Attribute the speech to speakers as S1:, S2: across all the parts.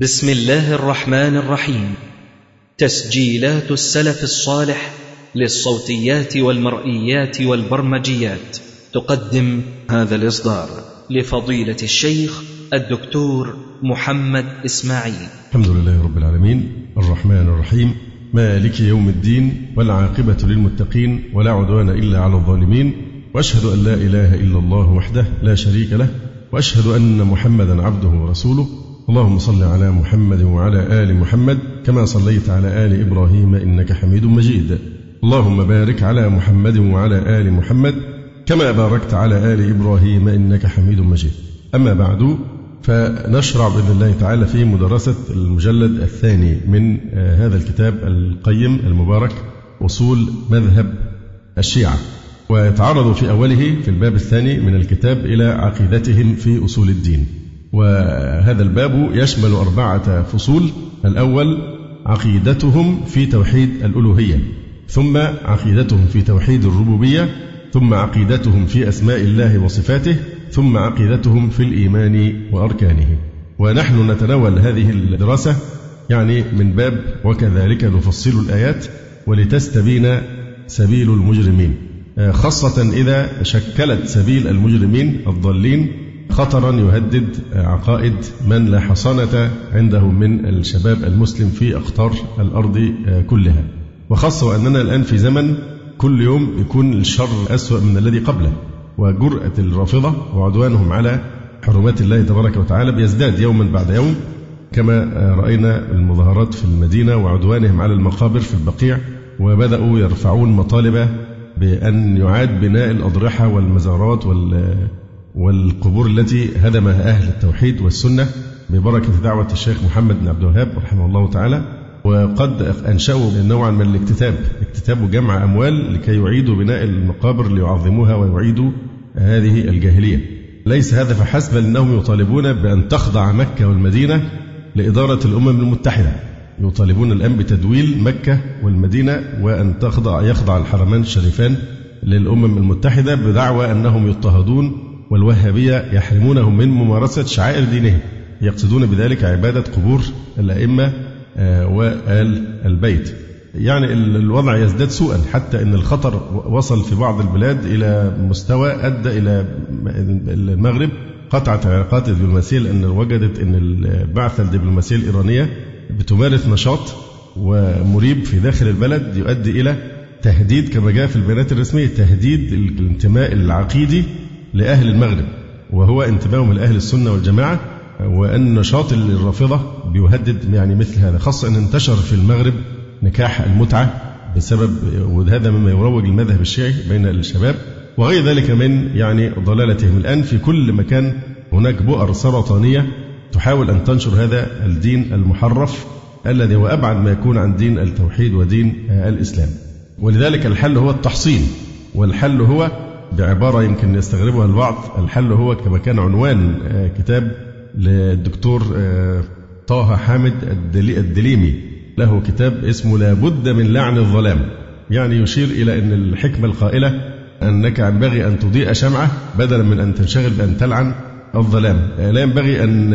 S1: بسم الله الرحمن الرحيم. تسجيلات السلف الصالح للصوتيات والمرئيات والبرمجيات. تقدم هذا الإصدار لفضيلة الشيخ الدكتور محمد إسماعيل.
S2: الحمد لله رب العالمين. الرحمن الرحيم. مالك يوم الدين والعاقبة للمتقين ولا عدوان إلا على الظالمين. وأشهد أن لا إله إلا الله وحده لا شريك له. وأشهد أن محمدا عبده ورسوله. اللهم صل على محمد وعلى آل محمد كما صليت على آل إبراهيم إنك حميد مجيد. اللهم بارك على محمد وعلى آل محمد كما باركت على آل إبراهيم إنك حميد مجيد. أما بعد فنشرع بإذن الله تعالى في مدرسة المجلد الثاني من هذا الكتاب القيم المبارك أصول مذهب الشيعة. ويتعرض في أوله في الباب الثاني من الكتاب إلى عقيدتهم في أصول الدين. وهذا الباب يشمل أربعة فصول. الأول عقيدتهم في توحيد الألوهية ثم عقيدتهم في توحيد الربوبية ثم عقيدتهم في أسماء الله وصفاته ثم عقيدتهم في الإيمان وأركانه. ونحن نتناول هذه الدراسة يعني من باب وكذلك نفصل الآيات ولتستبين سبيل المجرمين. خاصة إذا شكلت سبيل المجرمين الضالين خطرا يهدد عقائد من لا حصانة عنده من الشباب المسلم في أقطار الأرض كلها. وخاصة وأننا الآن في زمن كل يوم يكون الشر أسوأ من الذي قبله. وجرأة الرافضة وعدوانهم على حرمات الله تبارك وتعالى بيزداد يوما بعد يوم. كما رأينا المظاهرات في المدينة وعدوانهم على المقابر في البقيع. وبدأوا يرفعون مطالب بأن يعاد بناء الأضرحة والمزارات وال والقبور التي هدمها أهل التوحيد والسنة ببركة دعوة الشيخ محمد بن عبد الوهاب رحمه الله تعالى. وقد أنشأوا نوعا من الاكتتاب اكتتاب جمع أموال لكي يعيدوا بناء المقابر ليعظموها ويعيدوا هذه الجاهلية. ليس هذا فحسب أنهم يطالبون بأن تخضع مكة والمدينة لإدارة الأمم المتحدة. يطالبون الآن بتدويل مكة والمدينة وأن تخضع يخضع الحرمين الشريفان للأمم المتحدة بدعوى أنهم يضطهدون والوهابية يحرمونهم من ممارسة شعائر دينهم يقصدون بذلك عبادة قبور الأئمة وآل البيت. يعني الوضع يزداد سوءا حتى أن الخطر وصل في بعض البلاد إلى مستوى أدى إلى المغرب. قطعت العلاقات الدبلوماسية لأن وجدت أن البعثة الدبلوماسية الإيرانية بتمارس نشاط ومريب في داخل البلد يؤدي إلى تهديد كما جاء في البيانات الرسمية تهديد الانتماء العقيدي لأهل المغرب وهو انتمائهم لأهل السنة والجماعة وأن نشاط الرافضة بيهدد يعني مثل هذا خاصة أن انتشر في المغرب نكاح المتعة بسبب وهذا مما يروج المذهب الشيعي بين الشباب وغير ذلك من يعني ضلالتهم الآن في كل مكان. هناك بؤر سرطانية تحاول أن تنشر هذا الدين المحرف الذي هو أبعد ما يكون عن دين التوحيد ودين الإسلام. ولذلك الحل هو التحصين والحل هو بعبارة يمكن يستغربها البعض. الحل هو كما كان عنوان كتاب للدكتور طه حامد الدليمي. له كتاب اسمه لابد من لعن الظلام. يعني يشير إلى أن الحكمة القائلة أنك ينبغي أن تضيء شمعة بدلا من أن تنشغل بأن تلعن الظلام. لا ينبغي أن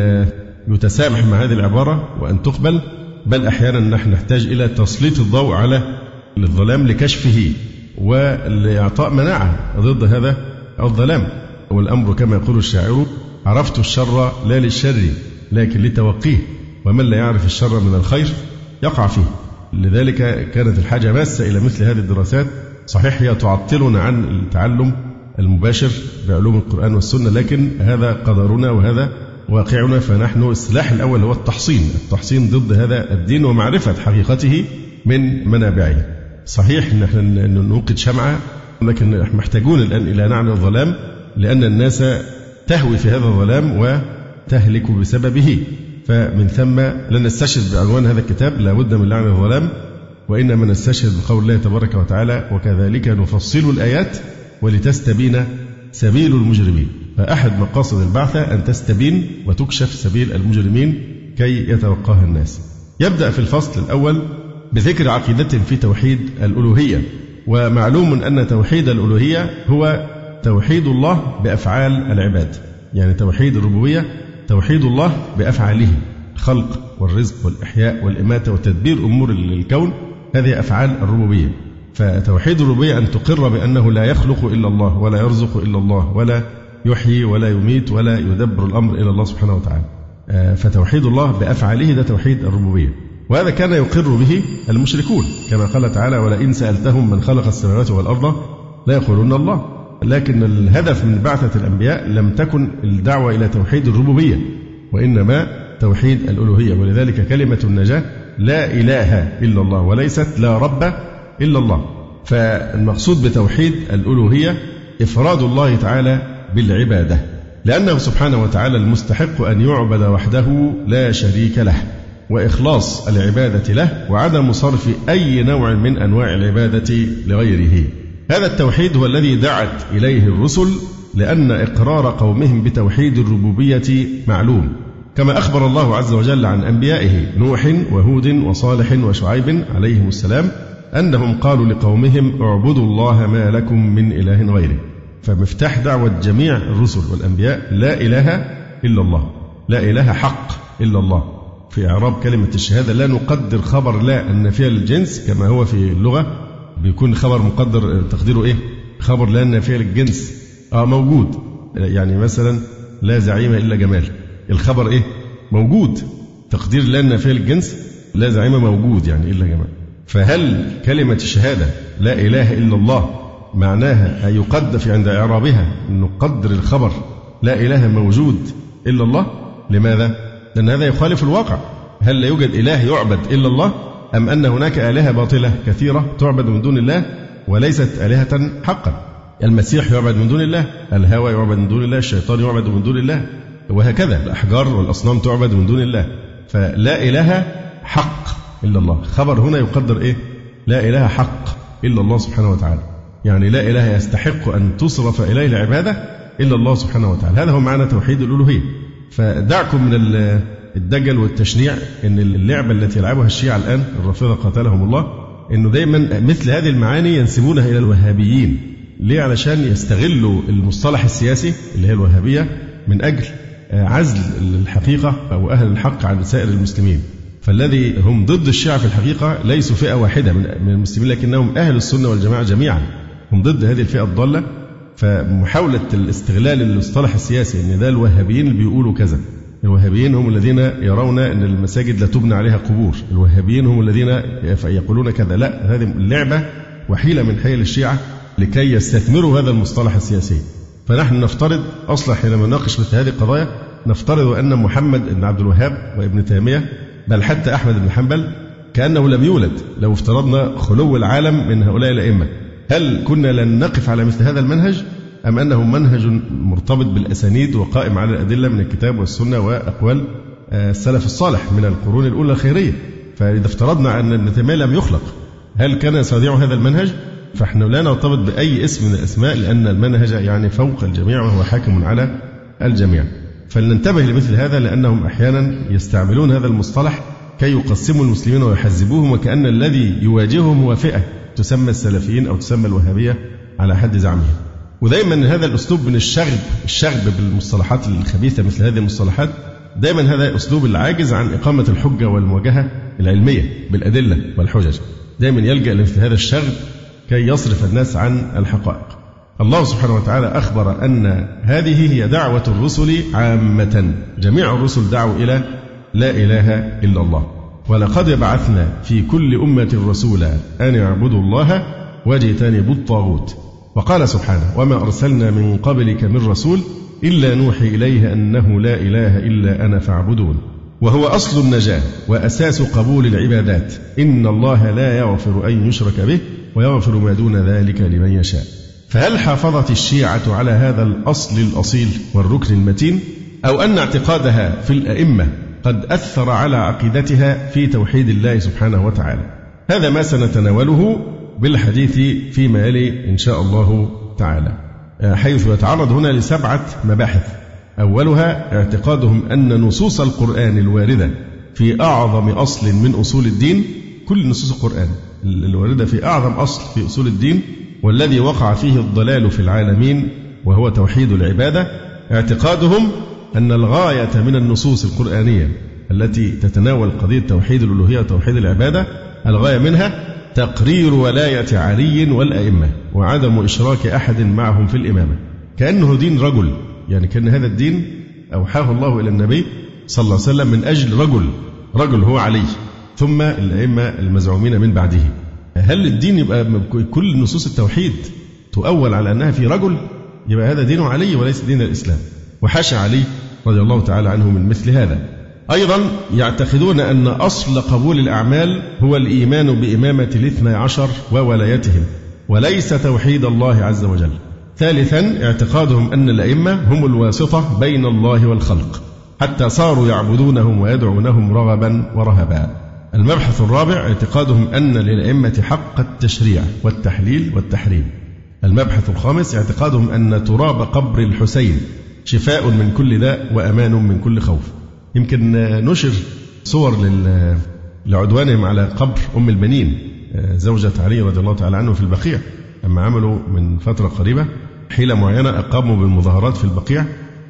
S2: يتسامح مع هذه العبارة وأن تقبل بل أحيانا نحن نحتاج إلى تسليط الضوء على الظلام لكشفه. ولإعطاء مناعة ضد هذا الظلام. والأمر كما يقول الشاعر عرفت الشر لا للشر لكن لتوقيه ومن لا يعرف الشر من الخير يقع فيه. لذلك كانت الحاجة ماسة إلى مثل هذه الدراسات. صحيح هي تعطلنا عن التعلم المباشر بعلوم القرآن والسنة لكن هذا قدرنا وهذا واقعنا فنحن السلاح الأول هو التحصين. التحصين ضد هذا الدين ومعرفة حقيقته من منابعه. صحيح إن إحنا نوقد شمعة لكن محتاجون الآن إلى نعل الظلام لأن الناس تهوي في هذا الظلام وتهلك بسببه. فمن ثم لن نستشهد بعنوان هذا الكتاب لابد من لعن الظلام وإنما نستشهد بقول الله تبارك وتعالى وكذلك نفصل الآيات ولتستبين سبيل المجرمين. فأحد مقاصد البعثة أن تستبين وتكشف سبيل المجرمين كي يتوقاها الناس. يبدأ في الفصل الأول بذكر عقيدتهم في توحيد الألوهية. ومعلوم أن توحيد الألوهية هو توحيد الله بأفعال العباد. يعني توحيد الربوبية توحيد الله بأفعاله. خلق والرزق والإحياء والإماتة وتدبير أمور الكون هذه أفعال الربوبية. فتوحيد الربوبية أن تقر بأنه لا يخلق إلا الله ولا يرزق إلا الله ولا يحيي ولا يميت ولا يدبر الأمر إلى الله سبحانه وتعالى. آه، فتوحيد الله بأفعاله ده توحيد الربوبية. وهذا كان يقر به المشركون كما قال تعالى ولئن سألتهم من خلق السماوات والأرض لا يقولون الله. لكن الهدف من بعثة الأنبياء لم تكن الدعوة إلى توحيد الربوبية وإنما توحيد الألوهية. ولذلك كلمة النجاة لا إله إلا الله وليست لا رب إلا الله فالمقصود بتوحيد الألوهية إفراد الله تعالى بالعبادة لأنه سبحانه وتعالى المستحق أن يعبد وحده لا شريك له. وإخلاص العبادة له وعدم صرف أي نوع من أنواع العبادة لغيره. هذا التوحيد هو الذي دعت إليه الرسل لأن إقرار قومهم بتوحيد الربوبية معلوم. كما أخبر الله عز وجل عن أنبيائه نوح وهود وصالح وشعيب عليهم السلام أنهم قالوا لقومهم اعبدوا الله ما لكم من إله غيره. فمفتاح دعوة جميع الرسل والأنبياء لا إله إلا الله. لا إله حق إلا الله. في إعراب كلمة الشهادة لا نقدر خبر لا النافية للجنس كما هو في اللغة بيكون خبر مقدر تقديره إيه؟ خبر لا النافية للجنس آه موجود. يعني مثلا لا زعيم إلا جمال. الخبر إيه؟ موجود. تقدير لا النافية للجنس لا زعيم موجود يعني إلا جمال. فهل كلمة الشهادة لا إله إلا الله معناها يقدر عند إعرابها نقدر الخبر لا إله موجود إلا الله؟ لماذا؟ لأن هذا يخالف الواقع. هل لا يوجد إله يعبد إلا الله؟ أم أن هناك آلهة باطلة كثيرة تعبد من دون الله وليست آلهة حقا؟ المسيح يعبد من دون الله الهوى يعبد من دون الله الشيطان يعبد من دون الله وهكذا الأحجار والأصنام تعبد من دون الله. فلا إله حق إلا الله. خبر هنا يقدر إيه؟ لا إله حق إلا الله سبحانه وتعالى. يعني لا إله يستحق أن تصرف إليه العبادة إلا الله سبحانه وتعالى. هذا هو معنى توحيد الألوهية. فدعكم من الدجل والتشنيع إن اللعبة التي يلعبها الشيعة الآن الرافضة قاتلهم الله إنه دايما مثل هذه المعاني ينسبونها إلى الوهابيين. ليه؟ علشان يستغلوا المصطلح السياسي اللي هي الوهابية من أجل عزل الحقيقة أو أهل الحق عن سائر المسلمين. فالذي هم ضد الشيعة في الحقيقة ليسوا فئة واحدة من المسلمين لكنهم أهل السنة والجماعة جميعا. هم ضد هذه الفئة الضالة. فمحاولة الاستغلال المصطلح السياسي أن ده الوهابيين اللي بيقولوا كذا. الوهابيين هم الذين يرون أن المساجد لا تبنى عليها قبور. الوهابيين هم الذين يقولون كذا. لا هذه اللعبة وحيلة من حيل الشيعة لكي يستثمروا هذا المصطلح السياسي. فنحن نفترض أصلا حينما نناقش مثل هذه القضايا نفترض أن محمد بن عبد الوهاب وابن تيمية بل حتى أحمد بن حنبل كأنه لم يولد لو افترضنا خلو العالم من هؤلاء الأئمة. هل كنا لن نقف على مثل هذا المنهج أم أنه منهج مرتبط بالأسانيد وقائم على الأدلة من الكتاب والسنة وأقوال آه، السلف الصالح من القرون الأولى الخيرية؟ فإذا افترضنا أن ابن تيمية لم يخلق هل كان يستطيع هذا المنهج؟ فنحن لا نرتبط بأي اسم من الأسماء لأن المنهج يعني فوق الجميع وهو حاكم على الجميع. فلننتبه لمثل هذا لأنهم أحيانا يستعملون هذا المصطلح كي يقسموا المسلمين ويحزبوهم وكأن الذي يواجههم هو فئة. تسمى السلفيين أو تسمى الوهابية على حد زعمهم ودايما هذا الأسلوب من الشغب الشغب بالمصطلحات الخبيثة مثل هذه المصطلحات دايما هذا أسلوب العاجز عن إقامة الحجة والمواجهة العلمية بالأدلة والحجج. دايما يلجأ لمثل هذا الشغب كي يصرف الناس عن الحقائق. الله سبحانه وتعالى أخبر أن هذه هي دعوة الرسل عامة. جميع الرسل دعوا إلى لا إله إلا الله. ولقد بعثنا في كل أمة رسولا أن اعبدوا الله واجتنبوا الطاغوت. وقال سبحانه وما أرسلنا من قبلك من رسول إلا نوحي إليه أنه لا إله إلا أنا فاعبدون. وهو أصل النجاة وأساس قبول العبادات. إن الله لا يغفر أن يشرك به ويغفر ما دون ذلك لمن يشاء. فهل حافظت الشيعة على هذا الأصل الأصيل والركن المتين؟ أو أن اعتقادها في الأئمة قد أثر على عقيدتها في توحيد الله سبحانه وتعالى. هذا ما سنتناوله بالحديث فيما يلي إن شاء الله تعالى. حيث يتعرض هنا لسبعة مباحث. أولها اعتقادهم أن نصوص القرآن الواردة في أعظم أصل من أصول الدين كل نصوص القرآن الواردة في أعظم أصل في أصول الدين والذي وقع فيه الضلال في العالمين وهو توحيد العبادة. اعتقادهم أن الغاية من النصوص القرآنية التي تتناول قضية توحيد الألوهية وتوحيد العبادة الغاية منها تقرير ولاية علي والأئمة وعدم إشراك أحد معهم في الإمامة. كأنه دين رجل يعني كأن هذا الدين أوحاه الله إلى النبي صلى الله عليه وسلم من أجل رجل رجل هو علي. ثم الأئمة المزعومين من بعده. هل الدين يبقى كل نصوص التوحيد تؤول على أنها في رجل؟ يبقى هذا دين علي وليس دين الإسلام. وحاشا علي رضي الله تعالى عنه من مثل هذا. أيضا يعتقدون أن أصل قبول الأعمال هو الإيمان بإمامة الاثنى عشر وولايتهم وليس توحيد الله عز وجل. ثالثا اعتقادهم أن الأئمة هم الواسطة بين الله والخلق حتى صاروا يعبدونهم ويدعونهم رغبا ورهبا. المبحث الرابع اعتقادهم أن للأئمة حق التشريع والتحليل والتحريم. المبحث الخامس اعتقادهم أن تراب قبر الحسين شفاء من كل داء وأمان من كل خوف. يمكن نشر صور لعدوانهم على قبر أم البنين زوجة علي رضي الله تعالى عنه في البقيع. لما عملوا من فترة قريبة حيلة معينة أقاموا بالمظاهرات في البقيع.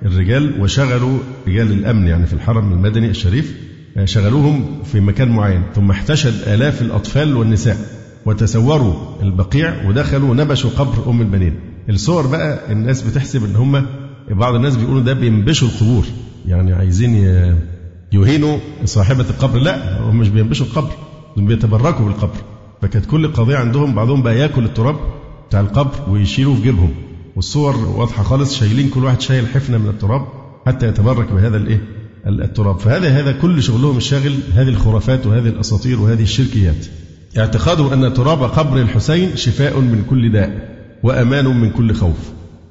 S2: الرجال وشغلوا رجال الأمن يعني في الحرم المدني الشريف شغلوهم في مكان معين. ثم احتشد آلاف الأطفال والنساء وتسوروا البقيع ودخلوا نبشوا قبر أم البنين. الصور بقى الناس بتحسب إن هم بعض الناس بيقولوا ده بينبشوا القبور. يعني عايزين يهينوا صاحبة القبر. لا هم مش بينبشوا القبر بيتبركوا بالقبر. فكانت كل قضية عندهم بعضهم بقى ياكل التراب بتاع القبر ويشيلوه في جيبهم. والصور واضحة خالص شايلين كل واحد شايل حفنة من التراب حتى يتبرك بهذا الإيه؟ التراب. فهذا هذا كل شغلهم الشاغل هذه الخرافات وهذه الأساطير وهذه الشركيات. اعتقاده أن تراب قبر الحسين شفاء من كل داء وأمان من كل خوف.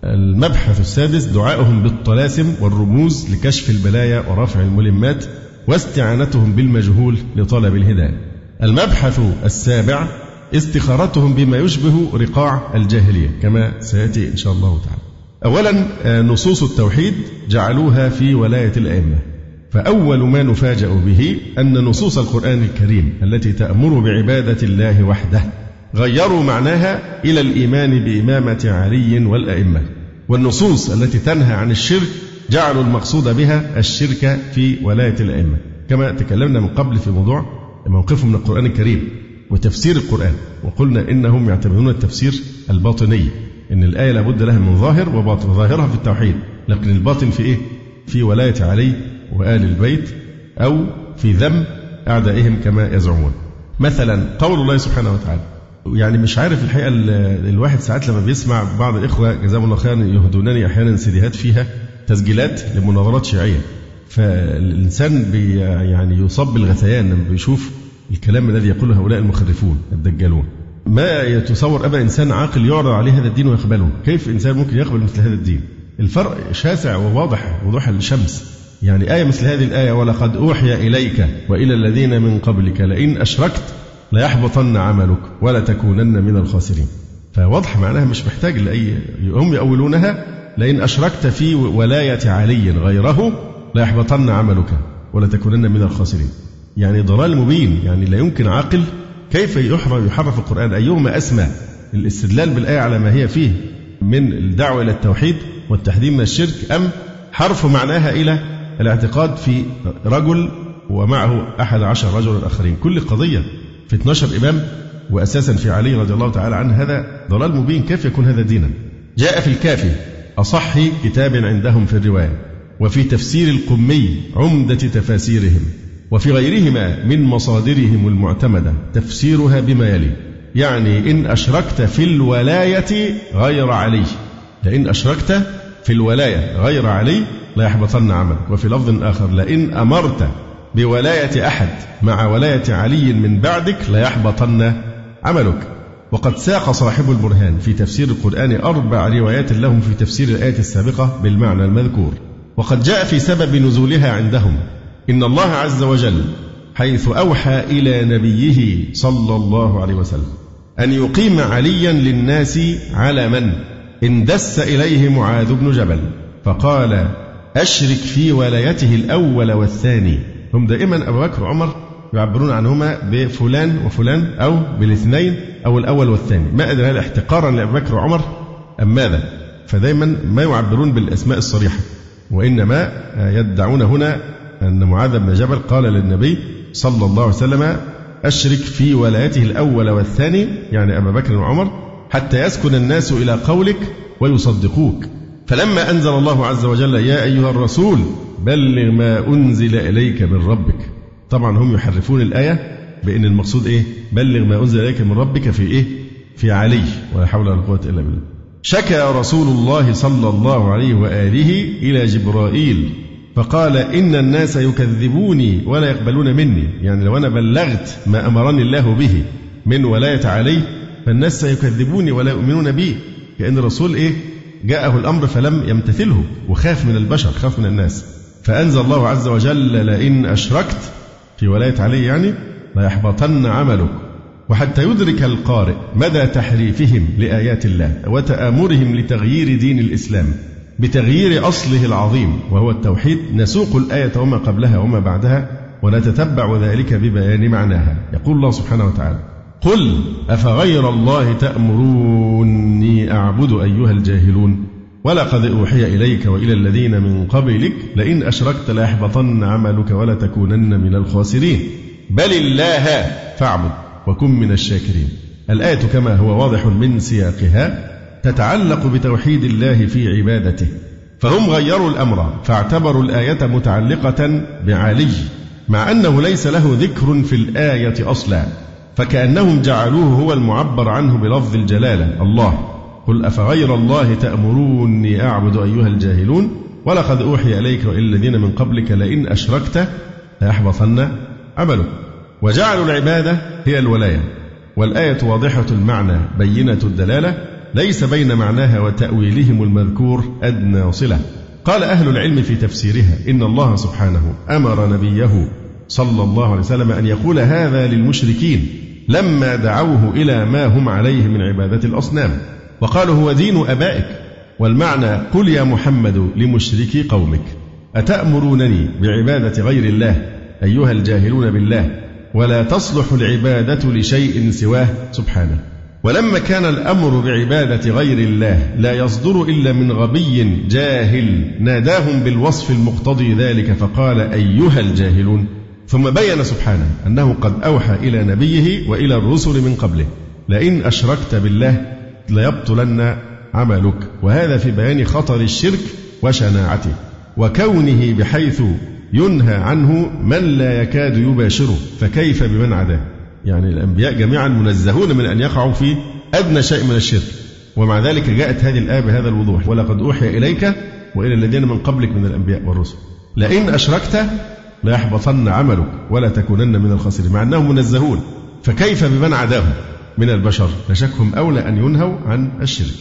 S2: المبحث السادس دعائهم بالطلاسم والرموز لكشف البلايا ورفع الملمات واستعانتهم بالمجهول لطلب الهداية. المبحث السابع استخارتهم بما يشبه رقاع الجاهلية كما سيأتي إن شاء الله تعالى. اولا نصوص التوحيد جعلوها في ولاية الأئمة. فأول ما نفاجأ به أن نصوص القرآن الكريم التي تأمر بعبادة الله وحده غيروا معناها إلى الإيمان بإمامة علي والأئمة. والنصوص التي تنهى عن الشرك جعلوا المقصود بها الشرك في ولاية الأئمة. كما تكلمنا من قبل في موضوع موقفهم من القرآن الكريم وتفسير القرآن وقلنا إنهم يعتبرون التفسير الباطني إن الآية لابد لها من ظاهر وباطن ظاهرها في التوحيد لكن الباطن في إيه؟ في ولاية علي وآل البيت أو في ذم أعدائهم كما يزعمون. مثلا قول الله سبحانه وتعالى يعني مش عارف الحقيقة الواحد ساعات لما بيسمع بعض الإخوة جزاهم الله خيرا يهدونني أحيانا سيديهات فيها تسجيلات لمناظرات شيعية. فالإنسان بي يعني يصاب بالغثيان لما بيشوف الكلام الذي يقوله هؤلاء المخرفون الدجالون. ما يتصور أبدا إنسان عاقل يعرض عليه هذا الدين ويقبله؟ كيف إنسان ممكن يقبل مثل هذا الدين؟ الفرق شاسع وواضح وضوح الشمس. يعني آية مثل هذه الآية ولقد أوحي إليك وإلى الذين من قبلك لئن أشركت ليحبطن عملك ولا تكونن من الخاسرين. فواضح معناها مش محتاج لأي هم يؤولونها لئن أشركت في ولاية علي غيره ليحبطن عملك ولا تكونن من الخاسرين. يعني ضلال مبين يعني لا يمكن عاقل كيف يحرف يحرف القرآن أيهما أسمى؟ الاستدلال بالآية على ما هي فيه من الدعوة إلى التوحيد والتحذير من الشرك أم حرف معناها إلى الاعتقاد في رجل ومعه أحد عشر رجلا آخرين كل قضية. في 12 إمام وأساسا في علي رضي الله تعالى عنه هذا ضلال مبين كيف يكون هذا دينا. جاء في الكافي أصح كتاب عندهم في الرواية وفي تفسير القمي عمدة تفاسيرهم وفي غيرهما من مصادرهم المعتمدة تفسيرها بما يلي يعني إن أشركت في الولاية غير علي. لئن أشركت في الولاية غير علي لا يحبطن عملك وفي لفظ آخر لئن أمرت بولاية أحد مع ولاية علي من بعدك ليحبطن عملك. وقد ساق صاحب البرهان في تفسير القرآن أربع روايات لهم في تفسير الآية السابقة بالمعنى المذكور. وقد جاء في سبب نزولها عندهم. إن الله عز وجل حيث أوحى إلى نبيه صلى الله عليه وسلم أن يقيم عليا للناس على من؟ اندس إليه معاذ بن جبل. فقال أشرك في ولايته الأول والثاني. هم دائما أبو بكر وعمر يعبرون عنهما بفلان وفلان أو بالاثنين أو الأول والثاني. ما أدري هل احتقارا لأبو بكر وعمر أم ماذا. فدائما ما يعبرون بالأسماء الصريحة وإنما يدعون هنا أن معاذ بن جبل قال للنبي صلى الله عليه وسلم أشرك في ولايته الأول والثاني يعني أبا بكر وعمر حتى يسكن الناس إلى قولك ويصدقوك. فلما أنزل الله عز وجل يا أيها الرسول بلغ ما أنزل إليك من ربك. طبعا هم يحرفون الآية بأن المقصود إيه؟ بلغ ما أنزل إليك من ربك في إيه؟ في علي ولا حول ولا قوة إلا بالله. شكى رسول الله صلى الله عليه وآله إلى جبرائيل فقال إن الناس يكذبوني ولا يقبلون مني. يعني لو أنا بلغت ما أمرني الله به من ولاية علي فالناس سيكذبوني ولا يؤمنون بي. كأن الرسول إيه؟ جاءه الأمر فلم يمتثله وخاف من البشر خاف من الناس. فأنزل الله عز وجل لئن أشركت في ولاية علي يعني ليحبطن عملك وحتى يدرك القارئ مدى تحريفهم لآيات الله وتآمرهم لتغيير دين الإسلام بتغيير أصله العظيم وهو التوحيد نسوق الآية وما قبلها وما بعدها ونتتبع ذلك ببيان معناها يقول الله سبحانه وتعالى قل أفغير الله تأمروني أعبد أيها الجاهلون ولقد أوحي إليك وإلى الذين من قبلك لئن أشركت ليحبطن عملك ولتكونن من الخاسرين. بل الله فاعبد وكن من الشاكرين. الآية كما هو واضح من سياقها تتعلق بتوحيد الله في عبادته. فهم غيروا الأمر فاعتبروا الآية متعلقة بعلي مع أنه ليس له ذكر في الآية أصلا فكأنهم جعلوه هو المعبر عنه بلفظ الجلالة الله. قل أفغير الله تأمروني أعبد أيها الجاهلون ولقد أوحي إليك وإلى الذين من قبلك لئن أشركت ليحبطن عملك. وجعلوا العبادة هي الولاية والآية واضحة المعنى بينة الدلالة ليس بين معناها وتأويلهم المذكور أدنى صلة. قال أهل العلم في تفسيرها إن الله سبحانه أمر نبيه صلى الله عليه وسلم أن يقول هذا للمشركين لما دعوه إلى ما هم عليه من عبادة الأصنام. وقالوا هو دين أبائك. والمعنى قل يا محمد لمشركي قومك. أتأمرونني بعبادة غير الله أيها الجاهلون بالله ولا تصلح العبادة لشيء سواه سبحانه. ولما كان الأمر بعبادة غير الله لا يصدر إلا من غبي جاهل ناداهم بالوصف المقتضي ذلك فقال أيها الجاهلون. ثم بين سبحانه أنه قد أوحى إلى نبيه وإلى الرسل من قبله لئن أشركت بالله ليبطلن عملك. وهذا في بيان خطر الشرك وشناعته وكونه بحيث ينهى عنه من لا يكاد يباشره. فكيف بمن عداه يعني الأنبياء جميعا منزهون من أن يقعوا في أدنى شيء من الشرك. ومع ذلك جاءت هذه الآية بهذا الوضوح ولقد أوحي إليك وإلى الذين من قبلك من الأنبياء والرسل. لئن أشركت ليحبطن عملك ولا تكونن من الخاسرين. مع أنهم منزهون. فكيف بمن عداهم من البشر لا شك هم أولى أن ينهوا عن الشرك.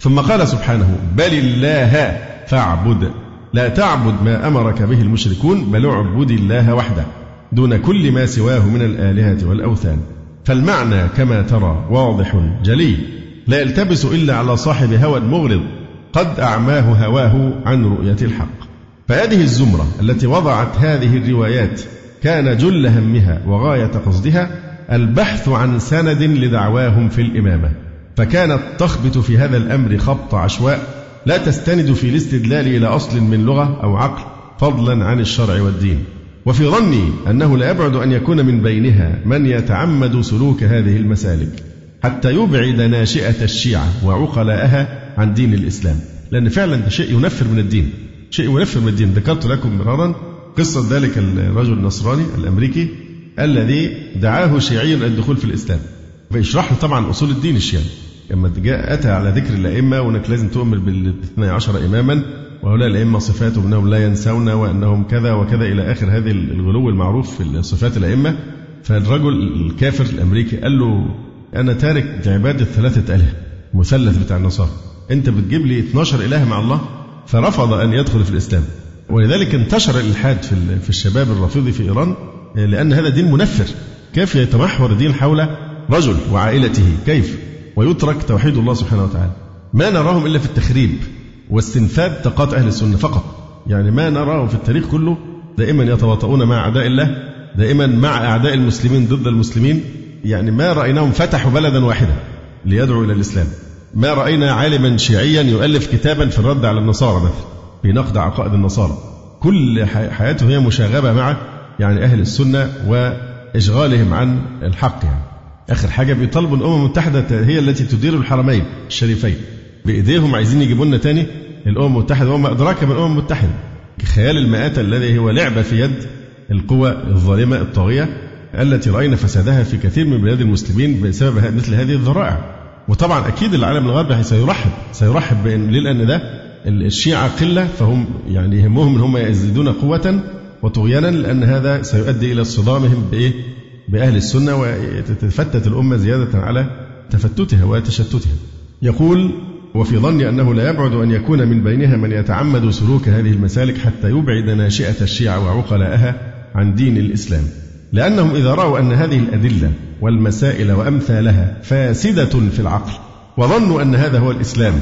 S2: ثم قال سبحانه بل الله فاعبد. لا تعبد ما أمرك به المشركون بل اعبد الله وحده دون كل ما سواه من الآلهة والأوثان. فالمعنى كما ترى واضح جلي لا يلتبس إلا على صاحب هوى مغرض قد أعماه هواه عن رؤية الحق. فهذه الزمرة التي وضعت هذه الروايات كان جل همها وغاية قصدها البحث عن سند لدعواهم في الإمامة. فكانت تخبط في هذا الأمر خبط عشواء لا تستند في الاستدلال إلى أصل من لغة أو عقل فضلا عن الشرع والدين. وفي ظني أنه لا يبعد أن يكون من بينها من يتعمد سلوك هذه المسالك حتى يبعد ناشئة الشيعة وعقلاءها عن دين الإسلام. لأن فعلا ده شيء ينفر من الدين. شيء ينفر من الدين. ذكرت لكم مرارا قصة ذلك الرجل النصراني الأمريكي الذي دعاه شيعيا إلى الدخول في الإسلام. فيشرح له طبعا أصول الدين الشيعي. لما جاء أتى على ذكر الأئمة وأنك لازم تؤمن بالاثني عشر إماما وهؤلاء الأئمة صفاتهم أنهم لا ينسون وأنهم كذا وكذا إلى آخر هذه الغلو المعروف في صفات الأئمة. فالرجل الكافر الأمريكي قال له أنا تارك عبادة ثلاثة آلهة مثلث بتاع النصارى. أنت بتجيب لي 12 إله مع الله. فرفض أن يدخل في الإسلام. ولذلك انتشر الإلحاد في الشباب الرافضي في إيران. لأن هذا دين منفر. كيف يتمحور الدين حول رجل وعائلته؟ كيف؟ ويترك توحيد الله سبحانه وتعالى. ما نراهم إلا في التخريب واستنفاد طاقات أهل السنة فقط. يعني ما نراهم في التاريخ كله دائما يتواطؤون مع أعداء الله دائما مع أعداء المسلمين ضد المسلمين. يعني ما رأيناهم فتحوا بلدا واحدا ليدعوا إلى الإسلام. ما رأينا عالما شيعيا يؤلف كتابا في الرد على النصارى مثلا في نقد عقائد النصارى. كل حياته هي مشاغبة مع يعني أهل السنة وإشغالهم عن الحق يعني. آخر حاجة بيطالبوا الأمم المتحدة هي التي تدير الحرمين الشريفين. بإيديهم عايزين يجيبوا لنا تاني الأمم المتحدة. وما أدراك ما الأمم المتحدة؟ خيال المآت الذي هو لعبة في يد القوى الظالمة الطاغية التي رأينا فسادها في كثير من بلاد المسلمين بسبب مثل هذه الذرائع. وطبعا أكيد العالم الغربي سيرحب سيرحب بأن لأن ده الشيعة قلة فهم يعني يهمهم أن هم يزيدون قوة وطغيانا لأن هذا سيؤدي إلى صدامهم بإيه؟ بأهل السنة وتتفتت الأمة زيادة على تفتتها وتشتتها. يقول وفي ظني أنه لا يبعد أن يكون من بينها من يتعمد سلوك هذه المسالك حتى يبعد ناشئة الشيعة وعقلاءها عن دين الإسلام. لأنهم إذا رأوا أن هذه الأدلة والمسائل وأمثالها فاسدة في العقل وظنوا أن هذا هو الإسلام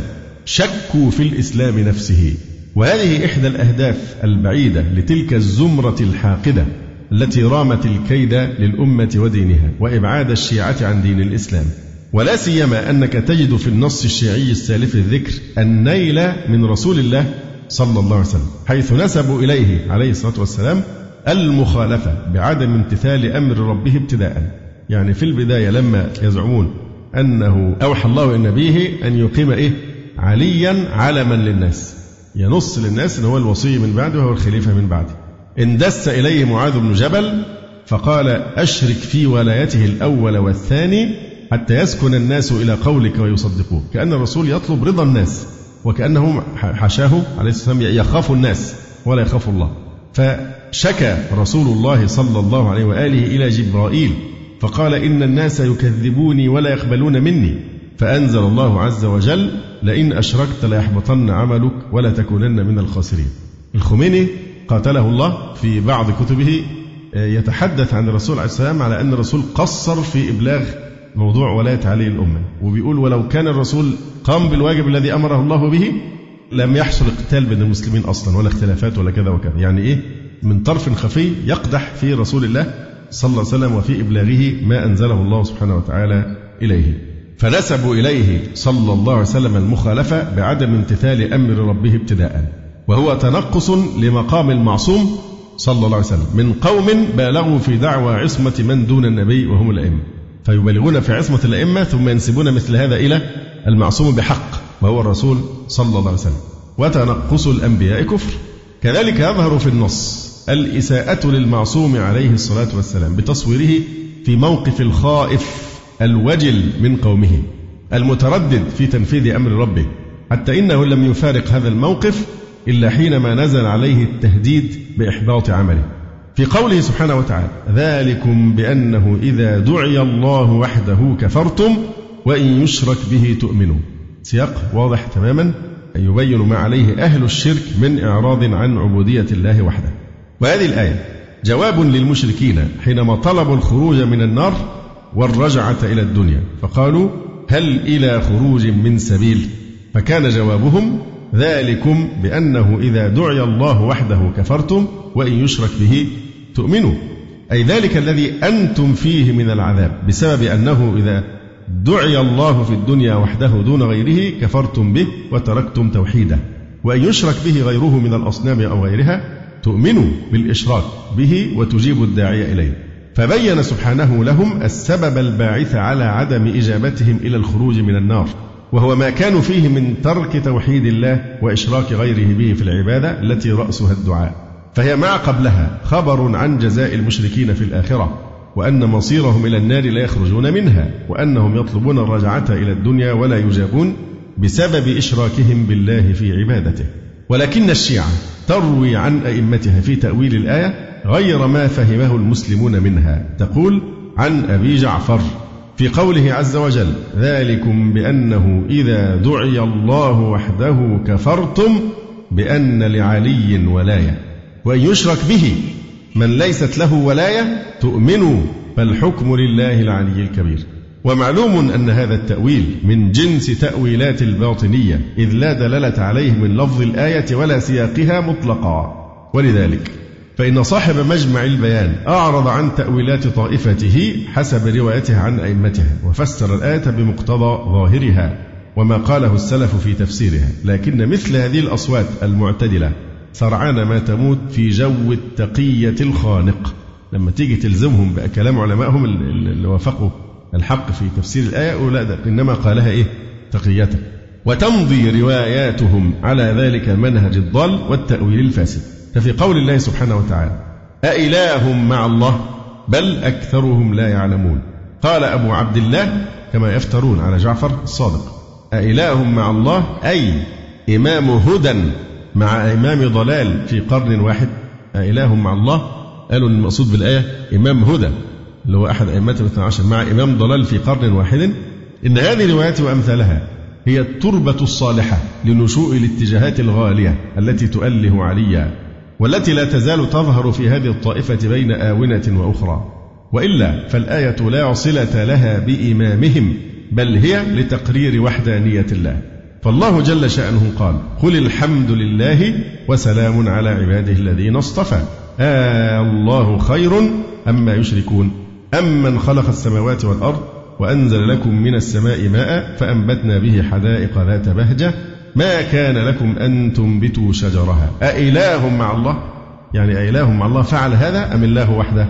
S2: شكوا في الإسلام نفسه. وهذه إحدى الأهداف البعيدة لتلك الزمرة الحاقدة التي رامت الكيد للأمة ودينها وإبعاد الشيعة عن دين الإسلام. ولا سيما أنك تجد في النص الشيعي السالف الذكر النيل من رسول الله صلى الله عليه وسلم حيث نسبوا إليه عليه الصلاة والسلام المخالفة بعدم امتثال أمر ربه ابتداء. يعني في البداية لما يزعمون أنه أوحى الله إلى نبيه أن يقيم إيه؟ عليا علما للناس. ينص للناس أنه هو الوصي من بعده وهو الخليفة من بعده. اندس إليه معاذ بن جبل فقال أشرك في ولايته الأول والثاني حتى يسكن الناس إلى قولك ويصدقوه كأن الرسول يطلب رضا الناس وكأنه حاشاه عليه الصلاة والسلام يخاف الناس ولا يخاف الله. فشكى رسول الله صلى الله عليه وآله إلى جبرائيل فقال إن الناس يكذبوني ولا يقبلون مني. فأنزل الله عز وجل لئن أشركت ليحبطن عملك ولا تكونن من الخاسرين. الخميني قاتله الله في بعض كتبه آه، يتحدث عن الرسول عليه السلام على أن الرسول قصر في إبلاغ موضوع ولاية علي الأمة. وبيقول ولو كان الرسول قام بالواجب الذي أمره الله به لم يحصل اقتال بين المسلمين أصلا ولا اختلافات ولا كذا وكذا. يعني إيه؟ من طرف خفي يقدح في رسول الله صلى الله عليه وسلم وفي إبلاغه ما أنزله الله سبحانه وتعالى إليه. فنسبوا إليه صلى الله عليه وسلم المخالفة بعدم امتثال أمر ربه ابتداء وهو تنقص لمقام المعصوم صلى الله عليه وسلم. من قوم بالغوا في دعوى عصمة من دون النبي وهم الأئمة. فيبالغون في عصمة الأئمة ثم ينسبون مثل هذا إلى المعصوم بحق وهو الرسول صلى الله عليه وسلم. وتنقص الأنبياء كفر. كذلك يظهر في النص الإساءة للمعصوم عليه الصلاة والسلام بتصويره في موقف الخائف. الوجل من قومه المتردد في تنفيذ أمر ربه حتى إنه لم يفارق هذا الموقف إلا حينما نزل عليه التهديد بإحباط عمله. في قوله سبحانه وتعالى ذلكم بأنه إذا دعي الله وحده كفرتم وإن يشرك به تؤمنوا. سياق واضح تماما يبين ما عليه أهل الشرك من إعراض عن عبودية الله وحده. وهذه الآية جواب للمشركين حينما طلبوا الخروج من النار والرجعة إلى الدنيا. فقالوا هل إلى خروج من سبيل؟ فكان جوابهم ذلكم بأنه إذا دعي الله وحده كفرتم وإن يشرك به تؤمنوا. أي ذلك الذي أنتم فيه من العذاب بسبب أنه إذا دعي الله في الدنيا وحده دون غيره كفرتم به وتركتم توحيده. وأن يشرك به غيره من الأصنام أو غيرها تؤمنوا بالإشراك به وتجيب الداعي إليه. فبين سبحانه لهم السبب الباعث على عدم إجابتهم إلى الخروج من النار وهو ما كانوا فيه من ترك توحيد الله وإشراك غيره به في العبادة التي رأسها الدعاء. فهي ما قبلها خبر عن جزاء المشركين في الآخرة وأن مصيرهم إلى النار لا يخرجون منها وأنهم يطلبون الرجعة إلى الدنيا ولا يجابون بسبب إشراكهم بالله في عبادته. ولكن الشيعة تروي عن أئمتها في تأويل الآية غير ما فهمه المسلمون منها. تقول عن أبي جعفر في قوله عز وجل ذلكم بأنه إذا دعي الله وحده كفرتم بأن لعلي ولاية. وإن يشرك به من ليست له ولاية تؤمنوا فالحكم لله العلي الكبير. ومعلوم أن هذا التأويل من جنس تأويلات الباطنية إذ لا دلالة عليه من لفظ الآية ولا سياقها مطلقا. ولذلك فإن صاحب مجمع البيان أعرض عن تأويلات طائفته حسب روايته عن أئمتها وفسر الآية بمقتضى ظاهرها وما قاله السلف في تفسيرها. لكن مثل هذه الأصوات المعتدلة سرعان ما تموت في جو التقية الخانق. لما تيجي تلزمهم بكلام علمائهم اللي وافقوا الحق في تفسير الآية يقول لا ده إنما قالها إيه؟ تقية. وتمضي رواياتهم على ذلك المنهج الضال والتأويل الفاسد. ففي قول الله سبحانه وتعالى أإله مع الله بل أكثرهم لا يعلمون. قال أبو عبد الله كما يفترون على جعفر الصادق أإله مع الله أي إمام هدى مع إمام ضلال في قرن واحد. أإله مع الله قالوا المقصود بالآية إمام هدى اللي هو أحد أئمة الاثنى عشر مع إمام ضلال في قرن واحد. إن هذه الروايات وأمثالها هي التربة الصالحة لنشوء الاتجاهات الغالية التي تؤله عليا. والتي لا تزال تظهر في هذه الطائفة بين آونة وأخرى. وإلا فالآية لا صلة لها بإمامهم بل هي لتقرير وحدانية الله. فالله جل شأنه قال قل الحمد لله وسلام على عباده الذين اصطفى آه الله خير أما يشركون. أمن خلق السماوات والأرض وأنزل لكم من السماء ماء فأنبتنا به حدائق ذات بهجة ما كان لكم أن تنبتوا شجرها؟ أإله مع الله؟ يعني أإله مع الله فعل هذا أم الله وحده؟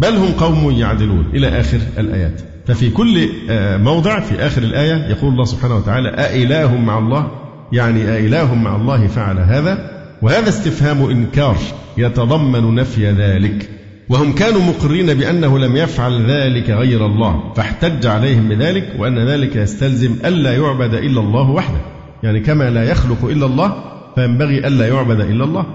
S2: بل هم قوم يعدلون. إلى آخر الآيات. ففي كل آه، موضع في آخر الآية يقول الله سبحانه وتعالى أإله مع الله يعني أإله مع الله فعل هذا. وهذا استفهام إنكار يتضمن نفي ذلك. وهم كانوا مقرين بأنه لم يفعل ذلك غير الله فاحتج عليهم بذلك وأن ذلك يستلزم ألا يعبد إلا الله وحده. يعني كما لا يخلق إلا الله فينبغي ألا يعبد إلا الله.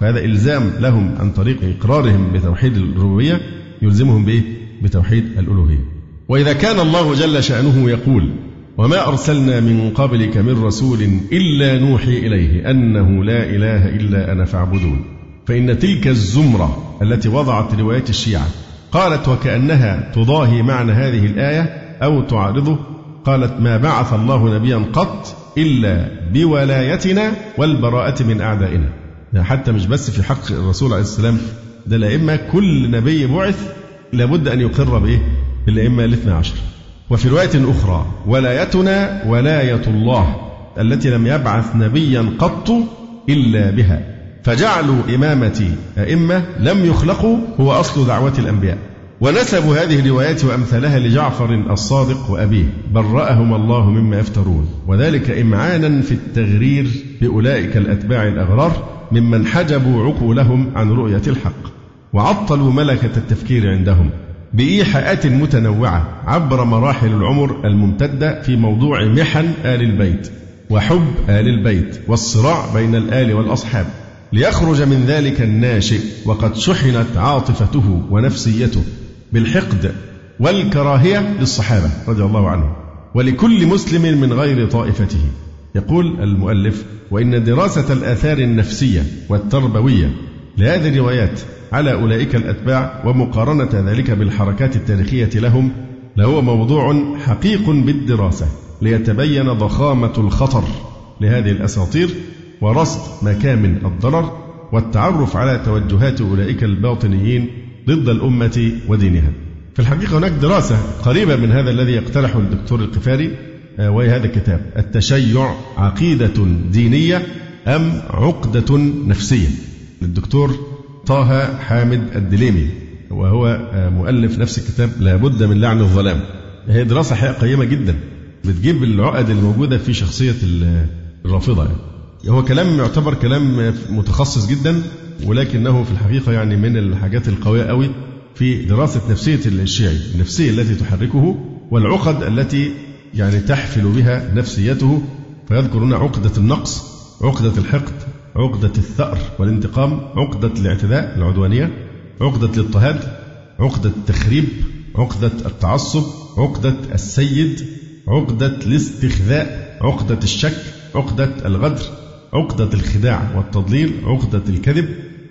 S2: فهذا إلزام لهم عن طريق إقرارهم بتوحيد الربوبية يلزمهم بإيه؟ بتوحيد الألوهية. وإذا كان الله جل شأنه يقول وما أرسلنا من قبلك من رسول إلا نوحي إليه أنه لا إله إلا أنا فاعبدون. فإن تلك الزمرة التي وضعت روايات الشيعة قالت وكأنها تضاهي معنى هذه الآية أو تعارضه قالت ما بعث الله نبيا قط إلا بولايتنا والبراءة من أعدائنا. يعني حتى مش بس في حق الرسول عليه السلام ده الأئمة كل نبي بعث لابد أن يقر بإيه؟ بالأئمة الاثنى عشر. وفي رواية أخرى ولايتنا ولاية الله التي لم يبعث نبيا قط إلا بها. فجعلوا إمامة أئمة لم يخلقوا هو أصل دعوة الأنبياء. ونسبوا هذه الروايات وأمثالها لجعفر الصادق وأبيه برأهم الله مما يفترون وذلك إمعانا في التغرير بأولئك الأتباع الأغرار ممن حجبوا عقولهم عن رؤية الحق وعطلوا ملكة التفكير عندهم بإيحاءات متنوعة عبر مراحل العمر الممتدة في موضوع محن آل البيت وحب آل البيت والصراع بين الآل والأصحاب. ليخرج من ذلك الناشئ وقد شحنت عاطفته ونفسيته بالحقد والكراهية للصحابة رضي الله عنهم ولكل مسلم من غير طائفته. يقول المؤلف وإن دراسة الآثار النفسية والتربوية لهذه الروايات على أولئك الأتباع ومقارنة ذلك بالحركات التاريخية لهم لهو موضوع حقيق بالدراسة ليتبين ضخامة الخطر لهذه الأساطير ورصد مكامن الضرر والتعرف على توجهات أولئك الباطنيين ضد الأمة ودينها. في الحقيقة هناك دراسة قريبة من هذا الذي يقترحه الدكتور القفاري آه، وهي هذا الكتاب. التشيع عقيدة دينية أم عقدة نفسية؟ للدكتور طه حامد الدليمي وهو آه، مؤلف نفس الكتاب لابد من لعن الظلام. هي دراسة حقيقة قيمة جدا بتجيب العقد الموجودة في شخصية الرافضة يعني. هو كلام يعتبر كلام متخصص جدا ولكنه في الحقيقة يعني من الحاجات القوية قوي في دراسة نفسية الشيعي النفسية التي تحركه والعقد التي يعني تحفل بها نفسيته فيذكر هنا عقدة النقص عقدة الحقد عقدة الثأر والانتقام عقدة الاعتداء العدوانية عقدة الاضطهاد عقدة التخريب عقدة التعصب عقدة السيد عقدة الاستخذاء عقدة الشك عقدة الغدر. عقدة الخداع والتضليل عقدة الكذب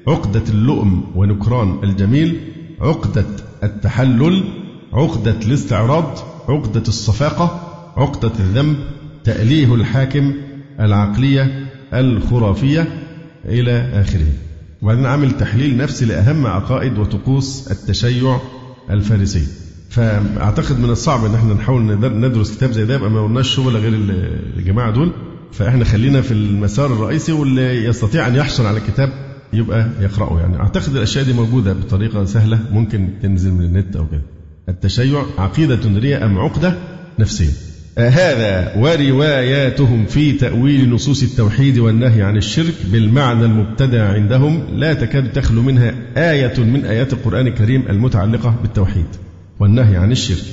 S2: عقدة اللؤم ونكران الجميل عقدة التحلل عقدة الاستعراض عقدة الصفاقة عقدة الذنب تأليه الحاكم العقلية الخرافية إلى آخره. وبعدين عامل تحليل نفسي لأهم عقائد وطقوس التشيع الفارسي. فأعتقد من الصعب أن إحنا نحاول ندرس كتاب زي ده يبقى ما قلناش شغل غير الجماعة دول. فإحنا خلينا في المسار الرئيسي واللي يستطيع أن يحصل على كتاب يبقى يقرأه يعني. أعتقد الأشياء دي موجودة بطريقة سهلة ممكن تنزل من النت أو كده. التشيع عقيدة درية أم عقدة؟ نفسية. هذا ورواياتهم في تأويل نصوص التوحيد والنهي عن الشرك بالمعنى المبتدع عندهم لا تكاد تخلو منها آية من آيات القرآن الكريم المتعلقة بالتوحيد والنهي عن الشرك.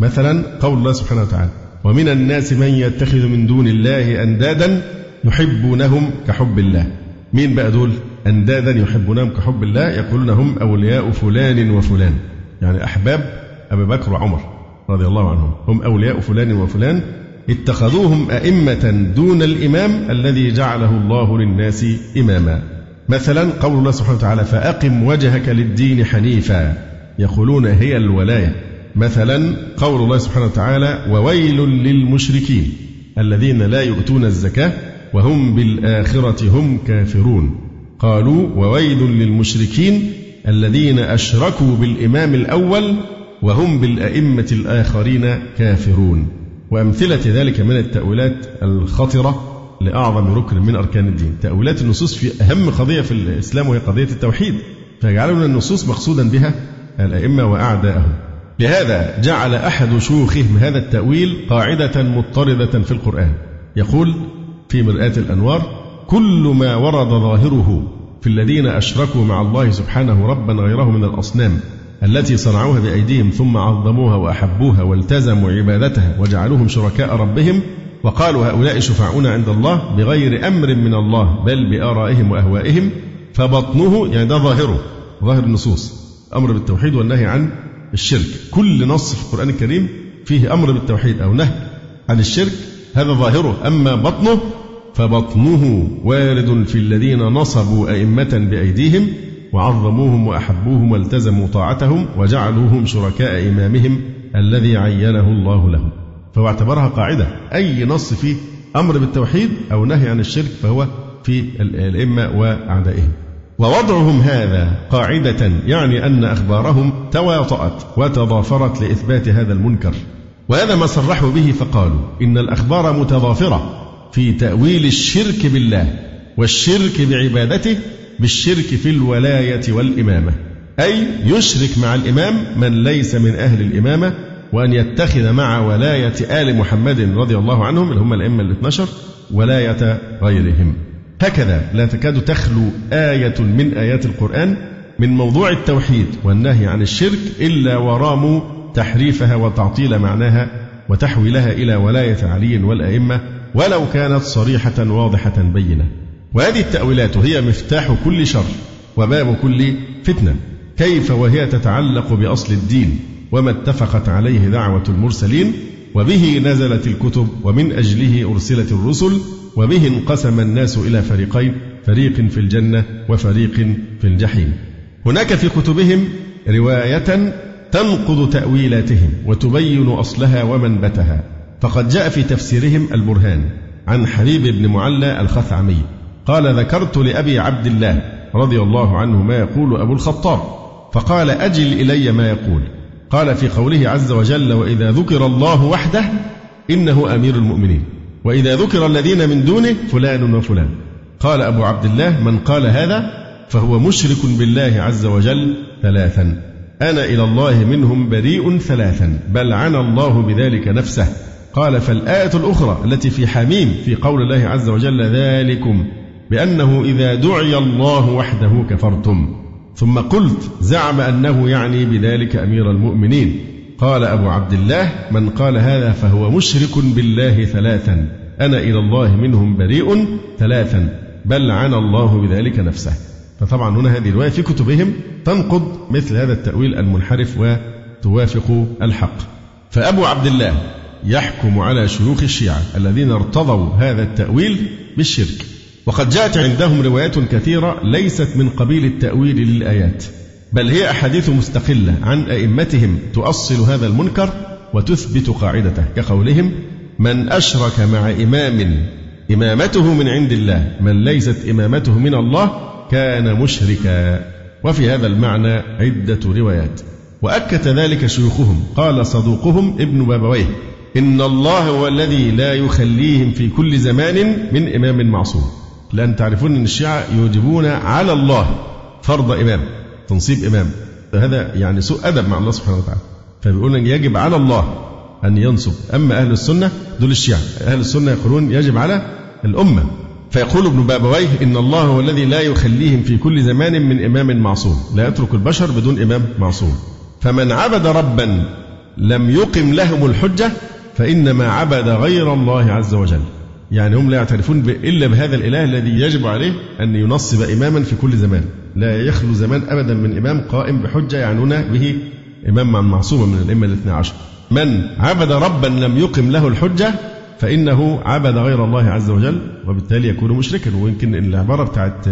S2: مثلا قول الله سبحانه وتعالى ومن الناس من يتخذ من دون الله أندادا يحبونهم كحب الله. مين بقى دول؟ أندادا يحبونهم كحب الله. يقولون هم أولياء فلان وفلان. يعني أحباب أبي بكر وعمر رضي الله عنهم. هم أولياء فلان وفلان. اتخذوهم أئمة دون الإمام الذي جعله الله للناس إماما. مثلا قول الله سبحانه وتعالى فأقم وجهك للدين حنيفا. يقولون هي الولاية. مثلا قول الله سبحانه وتعالى وويل للمشركين الذين لا يؤتون الزكاة وهم بالآخرة هم كافرون. قالوا وويل للمشركين الذين أشركوا بالإمام الأول وهم بالأئمة الآخرين كافرون. وأمثلة ذلك من التأويلات الخطرة لأعظم ركن من أركان الدين. تأويلات النصوص في أهم قضية في الإسلام وهي قضية التوحيد. فيجعلون النصوص مقصودا بها الأئمة وأعداءهم. لهذا جعل أحد شيوخهم هذا التأويل قاعدة مضطردة في القرآن. يقول في مرآة الأنوار كل ما ورد ظاهره في الذين أشركوا مع الله سبحانه ربا غيره من الأصنام التي صنعوها بأيديهم ثم عظموها وأحبوها والتزموا عبادتها وجعلوهم شركاء ربهم وقالوا هؤلاء شفعاؤنا عند الله بغير أمر من الله بل بآرائهم وأهوائهم فبطنه يعني ده ظاهره ظاهر النصوص. أمر بالتوحيد والنهي عن الشرك. كل نص في القرآن الكريم فيه أمر بالتوحيد أو نهي عن الشرك. هذا ظاهره. أما بطنه فبطنه وارد في الذين نصبوا أئمة بأيديهم وعظموهم وأحبوهم والتزموا طاعتهم وجعلوهم شركاء إمامهم الذي عينه الله لهم. فهو اعتبرها قاعدة. أي نص فيه أمر بالتوحيد أو نهي عن الشرك فهو في الأئمة وأعدائهم. ووضعهم هذا قاعدة يعني أن أخبارهم تواطأت وتضافرت لإثبات هذا المنكر. وهذا ما صرحوا به فقالوا إن الأخبار متضافرة في تأويل الشرك بالله والشرك بعبادته بالشرك في الولاية والإمامة. أي يشرك مع الإمام من ليس من أهل الإمامة وأن يتخذ مع ولاية آل محمد رضي الله عنهم اللي هم الأئمة الاثنى عشر ولاية غيرهم. هكذا لا تكاد تخلو آية من آيات القرآن من موضوع التوحيد والنهي عن الشرك إلا وراموا تحريفها وتعطيل معناها وتحويلها إلى ولاية علي والأئمة ولو كانت صريحة واضحة بينة. وهذه التأويلات هي مفتاح كل شر وباب كل فتنة. كيف وهي تتعلق بأصل الدين وما اتفقت عليه دعوة المرسلين؟ وبه نزلت الكتب ومن أجله أرسلت الرسل وبه انقسم الناس إلى فريقين فريق في الجنة وفريق في الجحيم. هناك في كتبهم رواية تنقض تأويلاتهم وتبين أصلها ومنبتها. فقد جاء في تفسيرهم البرهان عن حبيب بن معلى الخثعمي. قال ذكرت لأبي عبد الله رضي الله عنه ما يقول أبو الخطاب فقال أجل إلي ما يقول قال في قوله عز وجل وإذا ذكر الله وحده إنه أمير المؤمنين وإذا ذكر الذين من دونه فلان وفلان. قال أبو عبد الله من قال هذا فهو مشرك بالله عز وجل ثلاثا. أنا إلى الله منهم بريء ثلاثا. بل عنا الله بذلك نفسه. قال فالآية الأخرى التي في حميم في قول الله عز وجل ذلكم بأنه إذا دعي الله وحده كفرتم. ثم قلت زعم أنه يعني بذلك أمير المؤمنين. قال أبو عبد الله من قال هذا فهو مشرك بالله ثلاثا. أنا إلى الله منهم بريء ثلاثا. بل عن الله بذلك نفسه. فطبعا هنا هذه الرواية في كتبهم تنقض مثل هذا التأويل المنحرف وتوافق الحق. فأبو عبد الله يحكم على شيوخ الشيعة الذين ارتضوا هذا التأويل بالشرك. وقد جاءت عندهم روايات كثيرة ليست من قبيل التأويل للآيات بل هي أحاديث مستقلة عن أئمتهم تؤصل هذا المنكر وتثبت قاعدته كقولهم من أشرك مع إمام إمامته من عند الله من ليست إمامته من الله كان مشركا. وفي هذا المعنى عدة روايات. وأكد ذلك شيوخهم قال صدوقهم ابن بابويه إن الله هو الذي لا يخليهم في كل زمان من إمام معصوم. لأن تعرفون أن الشيعة يوجبون على الله فرض إمام تنصيب إمام. هذا يعني سوء أدب مع الله سبحانه وتعالى. فبيقول أن يجب على الله أن ينصب. أما أهل السنة دول الشيعة. أهل السنة يقولون يجب على الأمة. فيقول ابن بابويه إن الله هو الذي لا يخليهم في كل زمان من إمام معصوم. لا يترك البشر بدون إمام معصوم. فمن عبد ربا لم يقم لهم الحجة فإنما عبد غير الله عز وجل. يعني هم لا يعترفون إلا بهذا الإله الذي يجب عليه أن ينصب إماما في كل زمان. لا يخلو زمان أبدا من إمام قائم بحجة يعنون به إمام معصوما من الأئمة الاثنى عشر. من عبد ربا لم يقم له الحجة فإنه عبد غير الله عز وجل وبالتالي يكون مشركا ويمكن العبارة بتاعت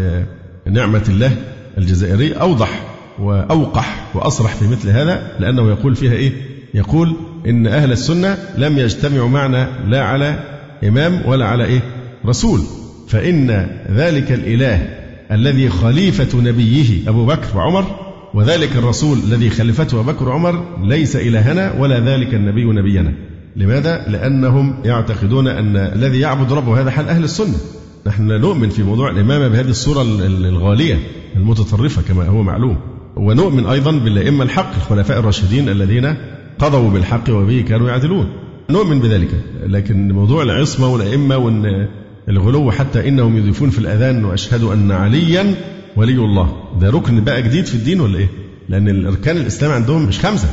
S2: نعمة الله الجزائري أوضح وأوقح وأصرح في مثل هذا لأنه يقول فيها إيه؟ يقول إن أهل السنة لم يجتمعوا معنا لا على إمام ولا على إيه؟ رسول. فإن ذلك الإله الذي خليفة نبيه أبو بكر وعمر وذلك الرسول الذي خلفته أبو بكر وعمر ليس إلهنا ولا ذلك النبي نبينا. لماذا؟ لأنهم يعتقدون أن الذي يعبد ربه هذا حال أهل السنة. نحن نؤمن في موضوع الإمامة بهذه الصورة الغالية المتطرفة كما هو معلوم. ونؤمن أيضا بالأئمة الحق الخلفاء الراشدين الذين قضوا بالحق وبه كانوا يعدلون. نؤمن بذلك. لكن موضوع العصمة والأئمة وأن الغلو حتى إنهم يضيفون في الأذان وأشهد أن عليا ولي الله. ده ركن بقى جديد في الدين ولا إيه؟ لأن الأركان الإسلام عندهم مش خمسة.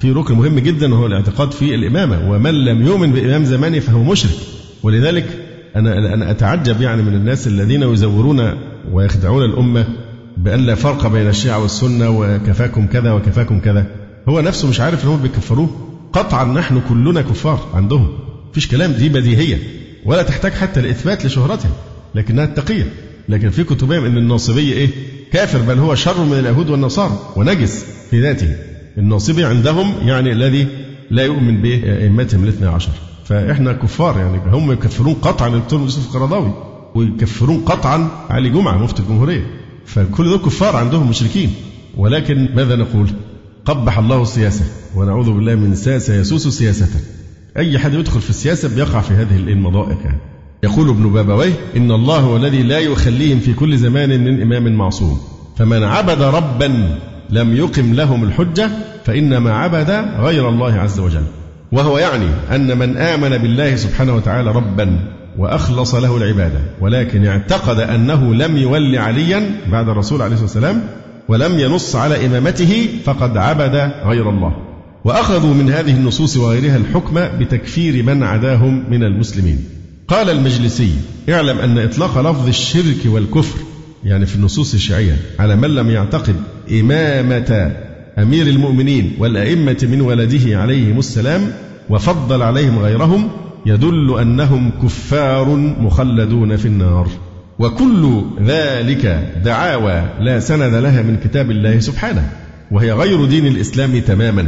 S2: في ركن مهم جدا وهو الاعتقاد في الإمامة. ومن لم يؤمن بإمام زمانه فهو مشرك. ولذلك أنا أنا أتعجب يعني من الناس الذين يزورون ويخدعون الأمة بأن لا فرق بين الشيعة والسنة وكفاكم كذا وكفاكم كذا. هو نفسه مش عارف إن هم بيكفروه. قطعا نحن كلنا كفار عندهم. مفيش كلام دي بديهية. ولا تحتاج حتى لإثبات لشهرتهم. لكنها التقية لكن في كتبهم أن الناصبية إيه؟ كافر بل هو شر من اليهود والنصارى ونجس في ذاته. الناصبي عندهم يعني الذي لا يؤمن بأئمتهم الاثنى عشر. فإحنا كفار يعني هم يكفرون قطعا. الدكتور يوسف القرضاوي ويكفرون قطعا علي جمعة مفتي الجمهورية. فكل دول كفار عندهم مشركين. ولكن ماذا نقول؟ قبح الله السياسة ونعوذ بالله من ساسة يسوس سياسة. أي حد يدخل في السياسة بيقع في هذه المضائق يعني. يقول ابن بابويه إن الله هو الذي لا يخليهم في كل زمان من إمام معصوم. فمن عبد ربا لم يقم لهم الحجة فإنما عبد غير الله عز وجل. وهو يعني أن من آمن بالله سبحانه وتعالى ربا وأخلص له العبادة ولكن اعتقد أنه لم يول عليا بعد الرسول عليه الصلاة والسلام ولم ينص على إمامته فقد عبد غير الله. وأخذوا من هذه النصوص وغيرها الحكم بتكفير من عداهم من المسلمين. قال المجلسي اعلم أن إطلاق لفظ الشرك والكفر يعني في النصوص الشيعية على من لم يعتقد إمامة أمير المؤمنين والأئمة من ولده عليهم السلام وفضل عليهم غيرهم يدل أنهم كفار مخلدون في النار. وكل ذلك دعاوى لا سند لها من كتاب الله سبحانه وهي غير دين الإسلام تماما.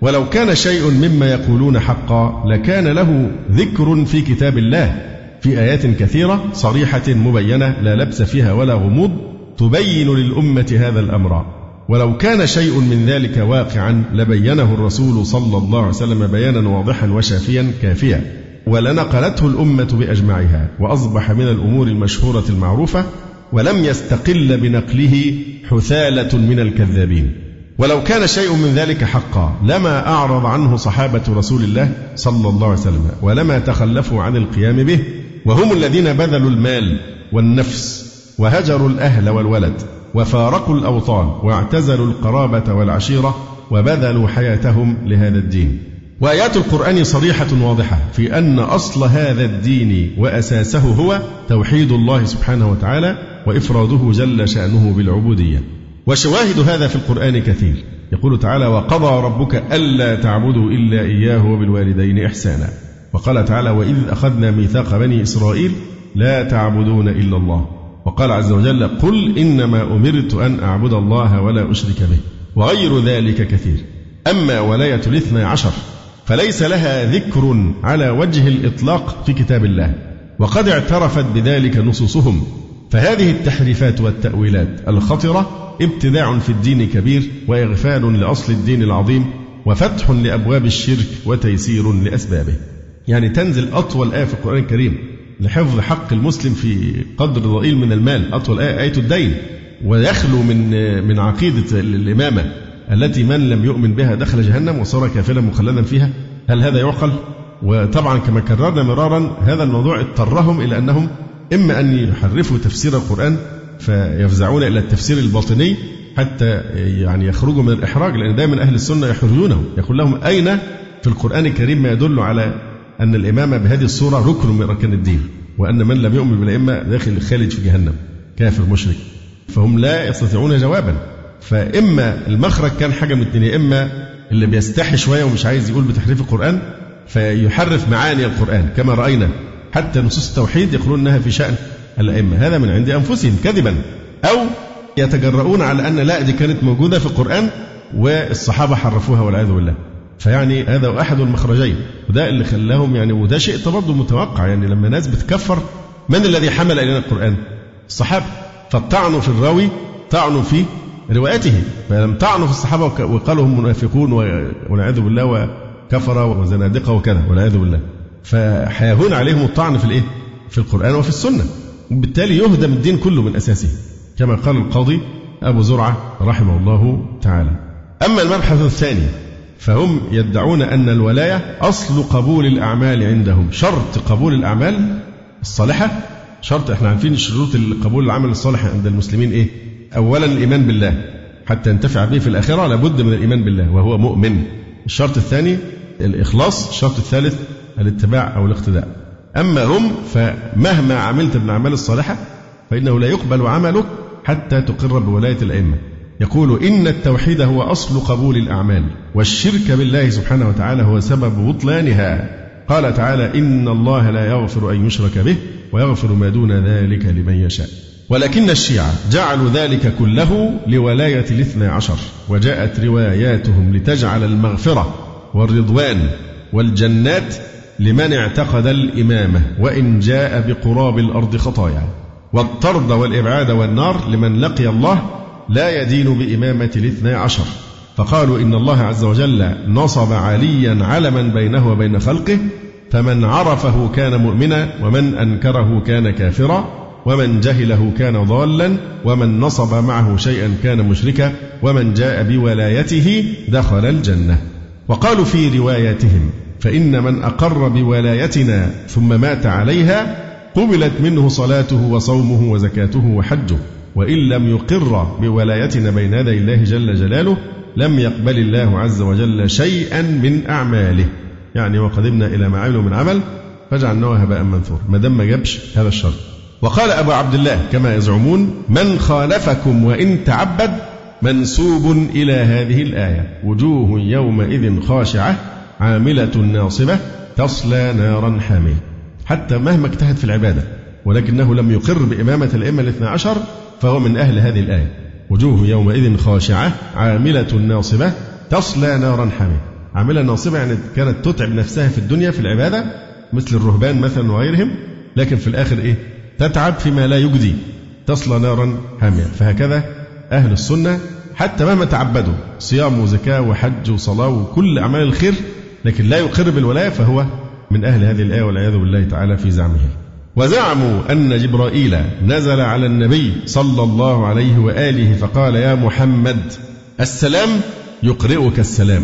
S2: ولو كان شيء مما يقولون حقا لكان له ذكر في كتاب الله في آيات كثيرة صريحة مبينة لا لبس فيها ولا غموض تبين للأمة هذا الأمر. ولو كان شيء من ذلك واقعا لبينه الرسول صلى الله عليه وسلم بيانا واضحا وشافيا كافيا. ولنقلته الأمة بأجمعها وأصبح من الأمور المشهورة المعروفة ولم يستقل بنقله حثالة من الكذابين ولو كان شيء من ذلك حقا لما أعرض عنه صحابة رسول الله صلى الله عليه وسلم ولما تخلفوا عن القيام به وهم الذين بذلوا المال والنفس وهجروا الأهل والولد وفارقوا الأوطان واعتزلوا القرابة والعشيرة وبذلوا حياتهم لهذا الدين. وآيات القرآن صريحة واضحة في أن أصل هذا الدين وأساسه هو توحيد الله سبحانه وتعالى وإفراده جل شأنه بالعبودية. وشواهد هذا في القرآن كثير. يقول تعالى وقضى ربك ألا تعبدوا إلا إياه وبالوالدين إحسانا وقال تعالى وإذ أخذنا ميثاق بني إسرائيل لا تعبدون إلا الله وقال عز وجل قل إنما أمرت أن أعبد الله ولا أشرك به وغير ذلك كثير. أما ولاية الاثنى عشر فليس لها ذكر على وجه الإطلاق في كتاب الله وقد اعترفت بذلك نصوصهم. فهذه التحريفات والتأويلات الخطرة ابتداع في الدين كبير وإغفال لأصل الدين العظيم وفتح لأبواب الشرك وتيسير لأسبابه. يعني تنزل أطول آية في القرآن الكريم لحفظ حق المسلم في قدر ضئيل من المال أطول آية آية الدين ويخلو من من عقيدة الإمامة. التي من لم يؤمن بها دخل جهنم وصار كافرا مخلدا فيها هل هذا يعقل؟ وطبعا كما كررنا مرارا هذا الموضوع اضطرهم إلى أنهم إما أن يحرفوا تفسير القرآن فيفزعون إلى التفسير الباطني حتى يعني يخرجوا من الإحراج لأن دائما أهل السنة يحرجونه. يقول لهم أين في القرآن الكريم ما يدل على أن الإمامة بهذه الصورة ركن من أركان الدين وأن من لم يؤمن بالأئمة داخل خالد في جهنم كافر مشرك. فهم لا يستطيعون جوابا. فإما المخرج كان حاجة من الاثنين إما اللي بيستحي شوية ومش عايز يقول بتحريف القرآن فيحرف معاني القرآن كما رأينا. حتى نصوص التوحيد يقولون أنها في شأن الأئمة. هذا من عند أنفسهم كذبا. أو يتجرؤون على أن لا دي كانت موجودة في القرآن والصحابة حرفوها والعياذ بالله. فيعني هذا أحد المخرجين وده اللي خلاهم يعني وده شيء برضه متوقع يعني لما ناس بتكفر من الذي حمل إلينا القرآن؟ الصحابة. فالطعن في الراوي طعن في روايته فلم طعنوا في الصحابة وقالوا هم منافقون والعياذ بالله وكفر وزنادقة وكذا والعياذ بالله. فحيهون عليهم الطعن في الإيه؟ في القرآن وفي السنة. وبالتالي يهدم الدين كله من أساسه. كما قال القاضي أبو زرعة رحمه الله تعالى. أما المبحث الثاني فهم يدعون أن الولاية أصل قبول الأعمال عندهم. شرط قبول الأعمال الصالحة. شرط إحنا عارفين شروط قبول العمل الصالح عند المسلمين إيه؟ أولا الإيمان بالله حتى ينتفع به في الأخرة لابد من الإيمان بالله وهو مؤمن. الشرط الثاني الإخلاص، الشرط الثالث الاتباع أو الاقتداء. أما هم فمهما عملت من الأعمال الصالحة فإنه لا يقبل عملك حتى تقر بولاية الأئمة. يقول إن التوحيد هو أصل قبول الأعمال والشرك بالله سبحانه وتعالى هو سبب بطلانها قال تعالى إن الله لا يغفر أن يشرك به ويغفر ما دون ذلك لمن يشاء ولكن الشيعة جعلوا ذلك كله لولاية الاثنى عشر وجاءت رواياتهم لتجعل المغفرة والرضوان والجنات لمن اعتقد الإمامة وإن جاء بقراب الأرض خطايا. والطرد والإبعاد والنار لمن لقي الله لا يدين بإمامة الاثنى عشر. فقالوا إن الله عز وجل نصب عليا علما بينه وبين خلقه فمن عرفه كان مؤمنا ومن أنكره كان كافرا. ومن جهله كان ضالا ومن نصب معه شيئا كان مشركا ومن جاء بولايته دخل الجنة. وقالوا في رواياتهم فإن من أقر بولايتنا ثم مات عليها قبلت منه صلاته وصومه وزكاته وحجه. وإن لم يقر بولايتنا بين يدي الله جل جلاله لم يقبل الله عز وجل شيئا من أعماله. يعني وقدمنا إلى ما عملوا من عمل فجعلناه هباء منثورا ما دام ما جابش هذا الشرط وقال أبو عبد الله كما يزعمون من خالفكم وإن تعبد منسوب إلى هذه الآية. وجوه يومئذ خاشعة عاملة ناصبة تصلى نارا حامية. حتى مهما اجتهد في العبادة ولكنه لم يقر بإمامة الأئمة الاثنى عشر فهو من أهل هذه الآية. وجوه يومئذ خاشعة عاملة ناصبة تصلى نارا حامية. عاملة ناصبة يعني كانت تتعب نفسها في الدنيا في العبادة مثل الرهبان مثلا وغيرهم لكن في الآخر إيه؟ تتعب فيما لا يجدي تصلى نارا حامية فهكذا أهل السنة حتى مهما تعبدوا صيام وزكاة وحج وصلاة وكل أعمال الخير لكن لا يقر بالولاية فهو من أهل هذه الآية والعياذ بالله تعالى في زعمه. وزعموا أن جبرائيل نزل على النبي صلى الله عليه وآله فقال يا محمد السلام يقرئك السلام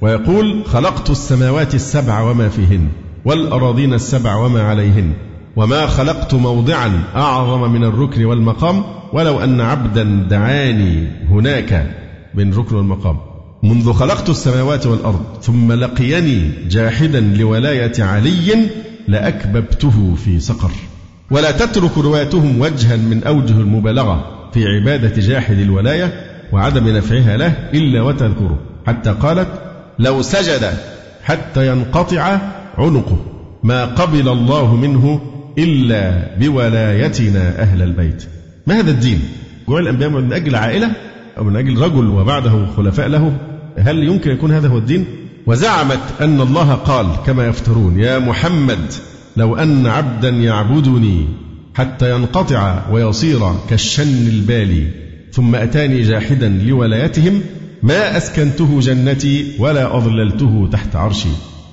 S2: ويقول خلقت السماوات السبع وما فيهن والأراضين السبع وما عليهن وما خلقت موضعا أعظم من الركن والمقام ولو أن عبدا دعاني هناك من ركن والمقام. منذ خلقت السماوات والأرض ثم لقيني جاحدا لولاية علي لأكببته في سقر. ولا تترك روايتهم وجها من أوجه المبالغة في عبادة جاحد الولاية وعدم نفعها له إلا وتذكره. حتى قالت لو سجد حتى ينقطع عنقه ما قبل الله منه إلا بولايتنا أهل البيت. ما هذا الدين؟ جعل الأنبياء من أجل عائلة أو من أجل رجل وبعده خلفاء له؟ هل يمكن يكون هذا هو الدين؟ وزعمت أن الله قال كما يفترون يا محمد لو أن عبدا يعبدني حتى ينقطع ويصير كالشن البالي ثم أتاني جاحدا لولايتهم ما أسكنته جنتي ولا أظللته تحت عرشي.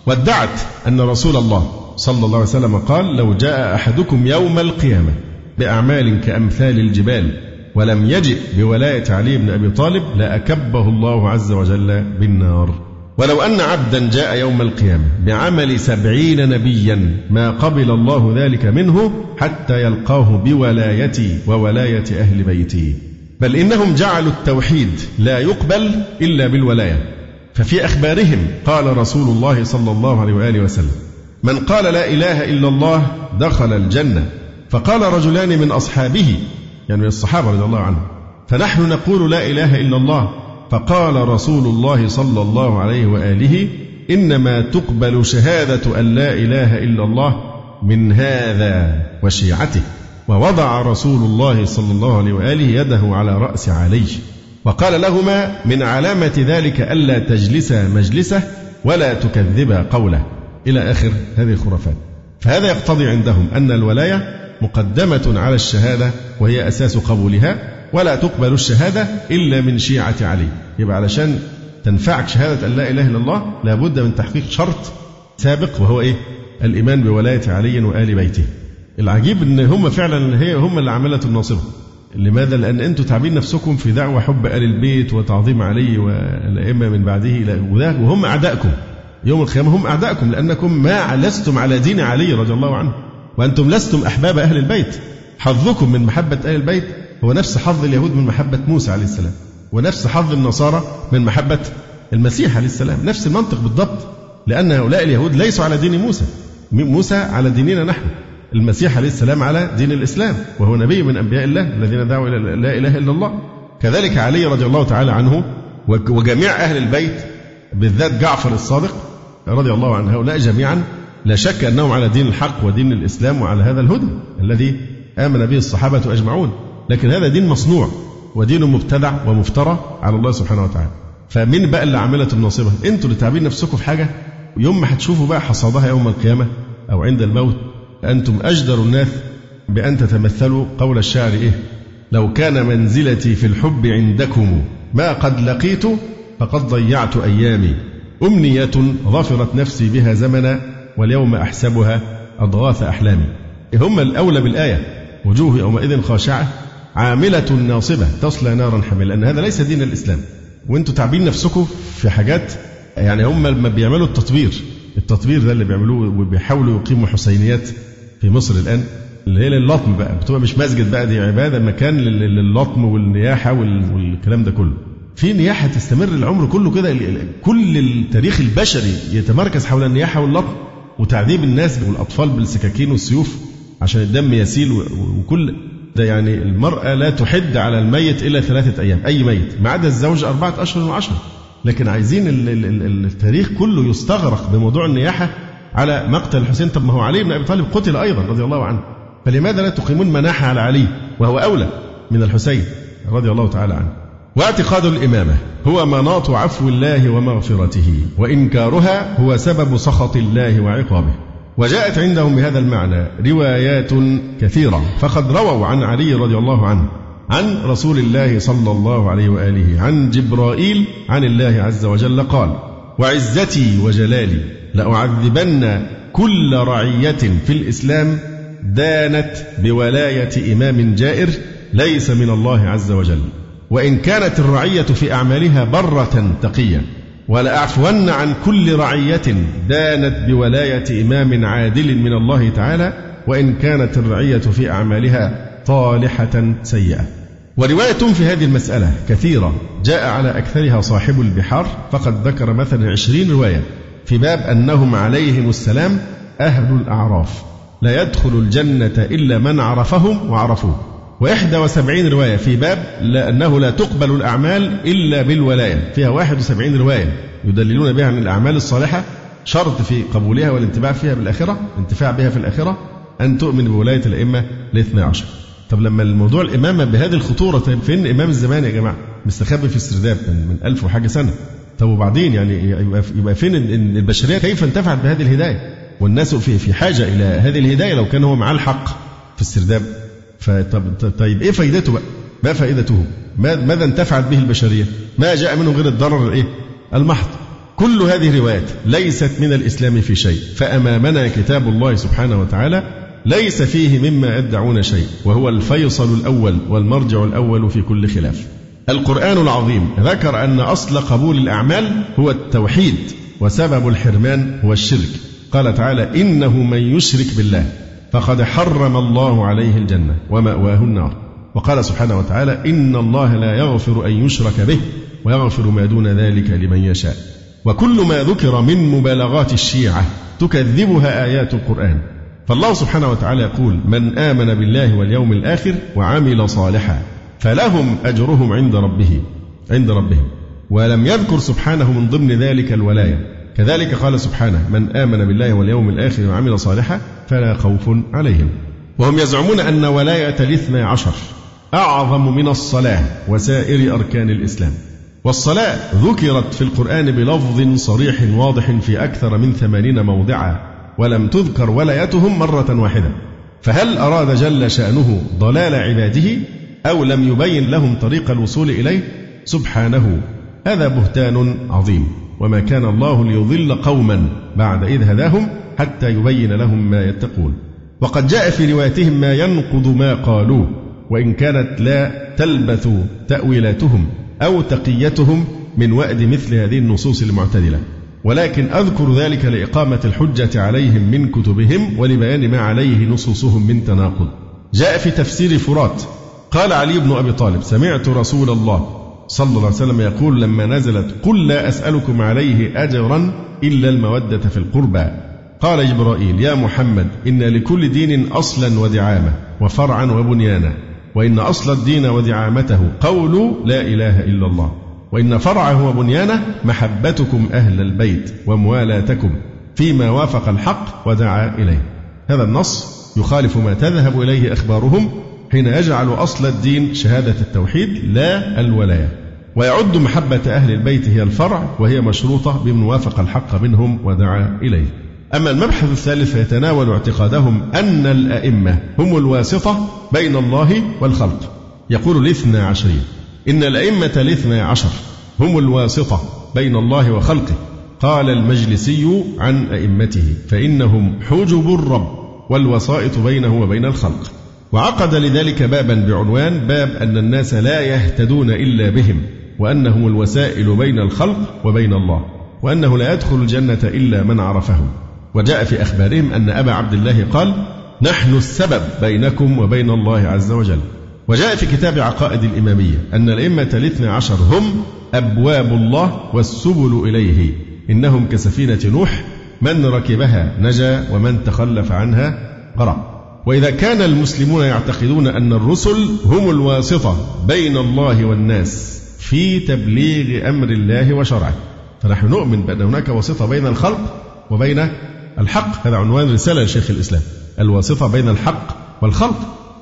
S2: وادعت أن رسول الله صلى الله عليه وسلم قال لو جاء أحدكم يوم القيامة بأعمال كأمثال الجبال ولم يجئ بولاية علي بن أبي طالب لأكبه الله عز وجل بالنار. ولو أن عبدا جاء يوم القيامة بعمل سبعين نبيا ما قبل الله ذلك منه حتى يلقاه بولايتي وولاية أهل بيتي. بل إنهم جعلوا التوحيد لا يقبل إلا بالولاية. ففي أخبارهم قال رسول الله صلى الله عليه وآله وسلم من قال لا إله إلا الله دخل الجنة. فقال رجلان من أصحابه يعني من الصحابة رضي الله عنهم فنحن نقول لا إله إلا الله. فقال رسول الله صلى الله عليه وآله إنما تقبل شهادة أن لا إله إلا الله من هذا وشيعته. ووضع رسول الله صلى الله عليه وآله يده على رأس علي. وقال لهما من علامة ذلك ألا تجلسا مجلسه ولا تكذبا قوله. إلى آخر هذه الخرافات. فهذا يقتضي عندهم أن الولاية مقدمة على الشهادة وهي أساس قبولها ولا تقبل الشهادة إلا من شيعة علي. يبقى علشان تنفعك شهادة أن لا إله إلا الله لابد من تحقيق شرط سابق وهو إيه؟ الإيمان بولاية علي وآل بيته. العجيب إن هم فعلا هي هم اللي عملت الناصره لماذا؟ لأن أنتم تعبين نفسكم في دعوة حب آل البيت وتعظيم علي والأئمة من بعده وهم أعدائكم. يوم القيامة هم أعدائكم لأنكم ما لستم على دين علي رضي الله عنه وأنتم لستم أحباب أهل البيت. حظكم من محبة أهل البيت هو نفس حظ اليهود من محبة موسى عليه السلام ونفس حظ النصارى من محبة المسيح عليه السلام نفس المنطق بالضبط لأن هؤلاء اليهود ليسوا على دين موسى. موسى على ديننا نحن المسيح عليه السلام على دين الإسلام وهو نبي من أنبياء الله الذين دعوا إلى لا إله إلا الله. كذلك علي رضي الله تعالى عنه وجميع أهل البيت بالذات جعفر الصادق رضي الله عن هؤلاء جميعا لا شك أنهم على دين الحق ودين الإسلام وعلى هذا الهدى الذي آمن به الصحابة أجمعون. لكن هذا دين مصنوع ودين مبتدع ومفترى على الله سبحانه وتعالى. فمين بقى اللي عملت الناصبة؟ أنتوا اللي تعبين نفسكم في حاجة؟ يوم ما هتشوفوا بقى حصادها يوم القيامة أو عند الموت أنتم أجدر الناس بأن تتمثلوا قول الشاعر إيه؟ لو كان منزلتي في الحب عندكم ما قد لقيت فقد ضيعت أيامي. أمنية ظفرت نفسي بها زمنا واليوم أحسبها أضغاث أحلامي. هم الأولى بالآية؟ وجوه يومئذ خاشعة عاملة ناصبة تصلى نارا حامية لأن هذا ليس دين الإسلام. وأنتم تعبين نفسكم في حاجات يعني هم لما بيعملوا التطبير التطبير ده اللي بيعملوه وبيحاولوا يقيموا حسينيات في مصر الآن. اللي هي للطم بقى بتبقى مش مسجد بقى دي عبادة مكان للطم والنياحة والكلام ده كله. في نياحة تستمر العمر كله كده كل التاريخ البشري يتمركز حول النياحة واللطم وتعذيب الناس والأطفال بالسكاكين والسيوف عشان الدم يسيل وكل ده يعني المرأة لا تحد على الميت إلا ثلاثة أيام أي ميت ما عدا الزوج أربعة أشهر وعشرة. لكن عايزين التاريخ كله يستغرق بموضوع النياحة على مقتل الحسين. طب ما هو علي بن أبي طالب قتل أيضا رضي الله عنه فلماذا لا تقيمون مناحة على علي وهو أولى من الحسين رضي الله تعالى عنه؟ واعتقاد الإمامة هو مناط عفو الله ومغفرته وإنكارها هو سبب سخط الله وعقابه. وجاءت عندهم بهذا المعنى روايات كثيرة فقد رووا عن علي رضي الله عنه عن رسول الله صلى الله عليه وآله عن جبرائيل عن الله عز وجل قال وعزتي وجلالي لأعذبن كل رعية في الإسلام دانت بولاية إمام جائر ليس من الله عز وجل. وإن كانت الرعية في أعمالها برة تقية ولأعفون عن كل رعية دانت بولاية إمام عادل من الله تعالى وإن كانت الرعية في أعمالها طالحة سيئة. ورواية في هذه المسألة كثيرة جاء على أكثرها صاحب البحار فقد ذكر مثلا عشرين رواية في باب أنهم عليهم السلام أهل الأعراف لا يدخل الجنة إلا من عرفهم وعرفوه. وإحدى وسبعين رواية في باب لأنه لا تقبل الأعمال إلا بالولاية. فيها واحد وسبعين رواية يدللون بها عن الأعمال الصالحة شرط في قبولها والانتفاع فيها بالآخرة الانتفاع بها في الآخرة أن تؤمن بولاية الأئمة الاثنى عشر. طب لما الموضوع الإمامة بهذه الخطورة طيب فين إمام الزمان يا جماعة؟ مستخبي في السرداب من, من ألف وحاجة سنة. طب وبعدين يعني يبقى, يبقى فين البشرية كيف انتفعت بهذه الهداية؟ والناس في في حاجة إلى هذه الهداية لو كان هو معاه الحق في السرداب. فطب طيب إيه فايدته بقى؟ ما فائدته ماذا انتفعت به البشرية؟ ما جاء منه غير الضرر الإيه المحض. كل هذه الروايات ليست من الإسلام في شيء فأمامنا كتاب الله سبحانه وتعالى ليس فيه مما يدعون شيء وهو الفيصل الأول والمرجع الأول في كل خلاف. القرآن العظيم ذكر أن أصل قبول الأعمال هو التوحيد وسبب الحرمان هو الشرك. قال تعالى إنه من يشرك بالله. فقد حرم الله عليه الجنة ومأواه النار. وقال سبحانه وتعالى إن الله لا يغفر أن يشرك به ويغفر ما دون ذلك لمن يشاء. وكل ما ذكر من مبالغات الشيعة تكذبها آيات القرآن. فالله سبحانه وتعالى يقول من آمن بالله واليوم الآخر وعمل صالحا فلهم أجرهم عند ربه عند ربهم. ولم يذكر سبحانه من ضمن ذلك الولاية. كذلك قال سبحانه من آمن بالله واليوم الآخر وعمل صالحا فلا خوف عليهم. وهم يزعمون أن ولاية الاثنى عشر أعظم من الصلاة وسائر أركان الإسلام. والصلاة ذكرت في القرآن بلفظ صريح واضح في أكثر من ثمانين موضعا ولم تذكر ولايتهم مرة واحدة. فهل أراد جل شأنه ضلال عباده أو لم يبين لهم طريق الوصول إليه؟ سبحانه هذا بهتان عظيم. وما كان الله ليضل قوما بعد إذ هداهم حتى يبين لهم ما يتقون. وقد جاء في روايتهم ما ينقض ما قالوه وإن كانت لا تلبث تأويلاتهم أو تقيتهم من وأد مثل هذه النصوص المعتدلة. ولكن أذكر ذلك لإقامة الحجة عليهم من كتبهم ولبيان ما عليه نصوصهم من تناقض. جاء في تفسير فرات قال علي بن أبي طالب سمعت رسول الله صلى الله عليه وسلم يقول لما نزلت قل لا أسألكم عليه أجرا إلا المودة في القربى. قال جبرائيل يا محمد إن لكل دين أصلا ودعامة وفرعا وبنيانا وإن أصل الدين ودعامته قول لا إله إلا الله وإن فرعه وبنيانه محبتكم أهل البيت وموالاتكم فيما وافق الحق ودعا إليه. هذا النص يخالف ما تذهب إليه أخبارهم حين يجعل أصل الدين شهادة التوحيد لا الولاية. ويعد محبة أهل البيت هي الفرع وهي مشروطة بمن وافق الحق منهم ودعا إليه. أما المبحث الثالث فيتناول اعتقادهم أن الأئمة هم الواسطة بين الله والخلق. يقول الاثنى عشرين إن الأئمة الاثنى عشر هم الواسطة بين الله وخلقه. قال المجلسي عن أئمته فإنهم حجب الرب والوسائط بينه وبين الخلق. وعقد لذلك بابا بعنوان باب أن الناس لا يهتدون إلا بهم. وأنهم الوسائل بين الخلق وبين الله وأنه لا يدخل الجنة إلا من عرفهم. وجاء في أخبارهم أن أبا عبد الله قال نحن السبب بينكم وبين الله عز وجل. وجاء في كتاب عقائد الإمامية أن الأئمة الاثنى عشر هم أبواب الله والسبل إليه إنهم كسفينة نوح من ركبها نجا ومن تخلف عنها غرق. وإذا كان المسلمون يعتقدون أن الرسل هم الواسطة بين الله والناس في تبليغ أمر الله وشرعه. فنحن نؤمن بأن هناك واسطة بين الخلق وبين الحق. هذا عنوان رسالة لشيخ الإسلام. الواسطة بين الحق والخلق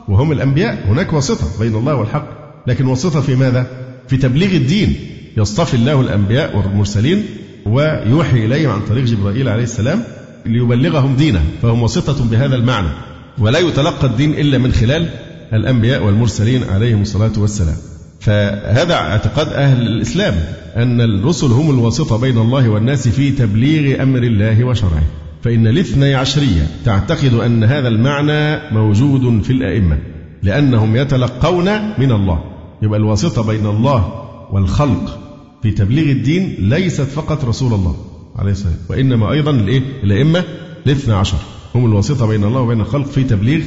S2: وهم الأنبياء. هناك واسطة بين الله والحق. لكن واسطة في ماذا؟ في تبليغ الدين. يصطفي الله الأنبياء والمرسلين ويوحي إليهم عن طريق جبرائيل عليه السلام ليبلغهم دينه. فهم واسطة بهذا المعنى. ولا يتلقى الدين إلا من خلال الأنبياء والمرسلين عليهم الصلاة والسلام. فهذا اعتقاد أهل الإسلام أن الرسل هم الواسطة بين الله والناس في تبليغ أمر الله وشرعه فإن الاثني عشرية تعتقد أن هذا المعنى موجود في الأئمة لأنهم يتلقون من الله يبقى الواسطة بين الله والخلق في تبليغ الدين ليست فقط رسول الله عليه السلام وإنما أيضا الإيه؟ الأئمة الاثنى عشر هم الواسطة بين الله وبين الخلق في تبليغ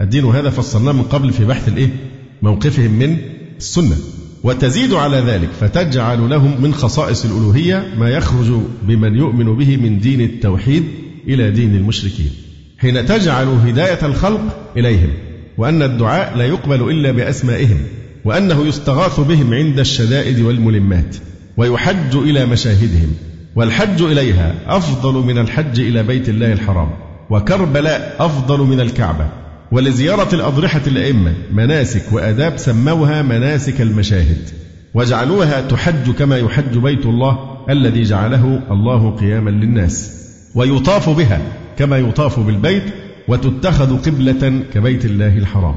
S2: الدين وهذا فصلناه من قبل في بحث الإيه؟ موقفهم من السنة وتزيد على ذلك فتجعل لهم من خصائص الألوهية ما يخرج بمن يؤمن به من دين التوحيد إلى دين المشركين. حين تجعل هداية الخلق إليهم وأن الدعاء لا يقبل إلا بأسمائهم وأنه يستغاث بهم عند الشدائد والملمات ويحج إلى مشاهدهم والحج إليها أفضل من الحج إلى بيت الله الحرام وكربلاء أفضل من الكعبة. ولزيارة الأضرحة الأئمة مناسك وآداب سموها مناسك المشاهد وجعلوها تحج كما يحج بيت الله الذي جعله الله قياما للناس ويطاف بها كما يطاف بالبيت وتتخذ قبلة كبيت الله الحرام.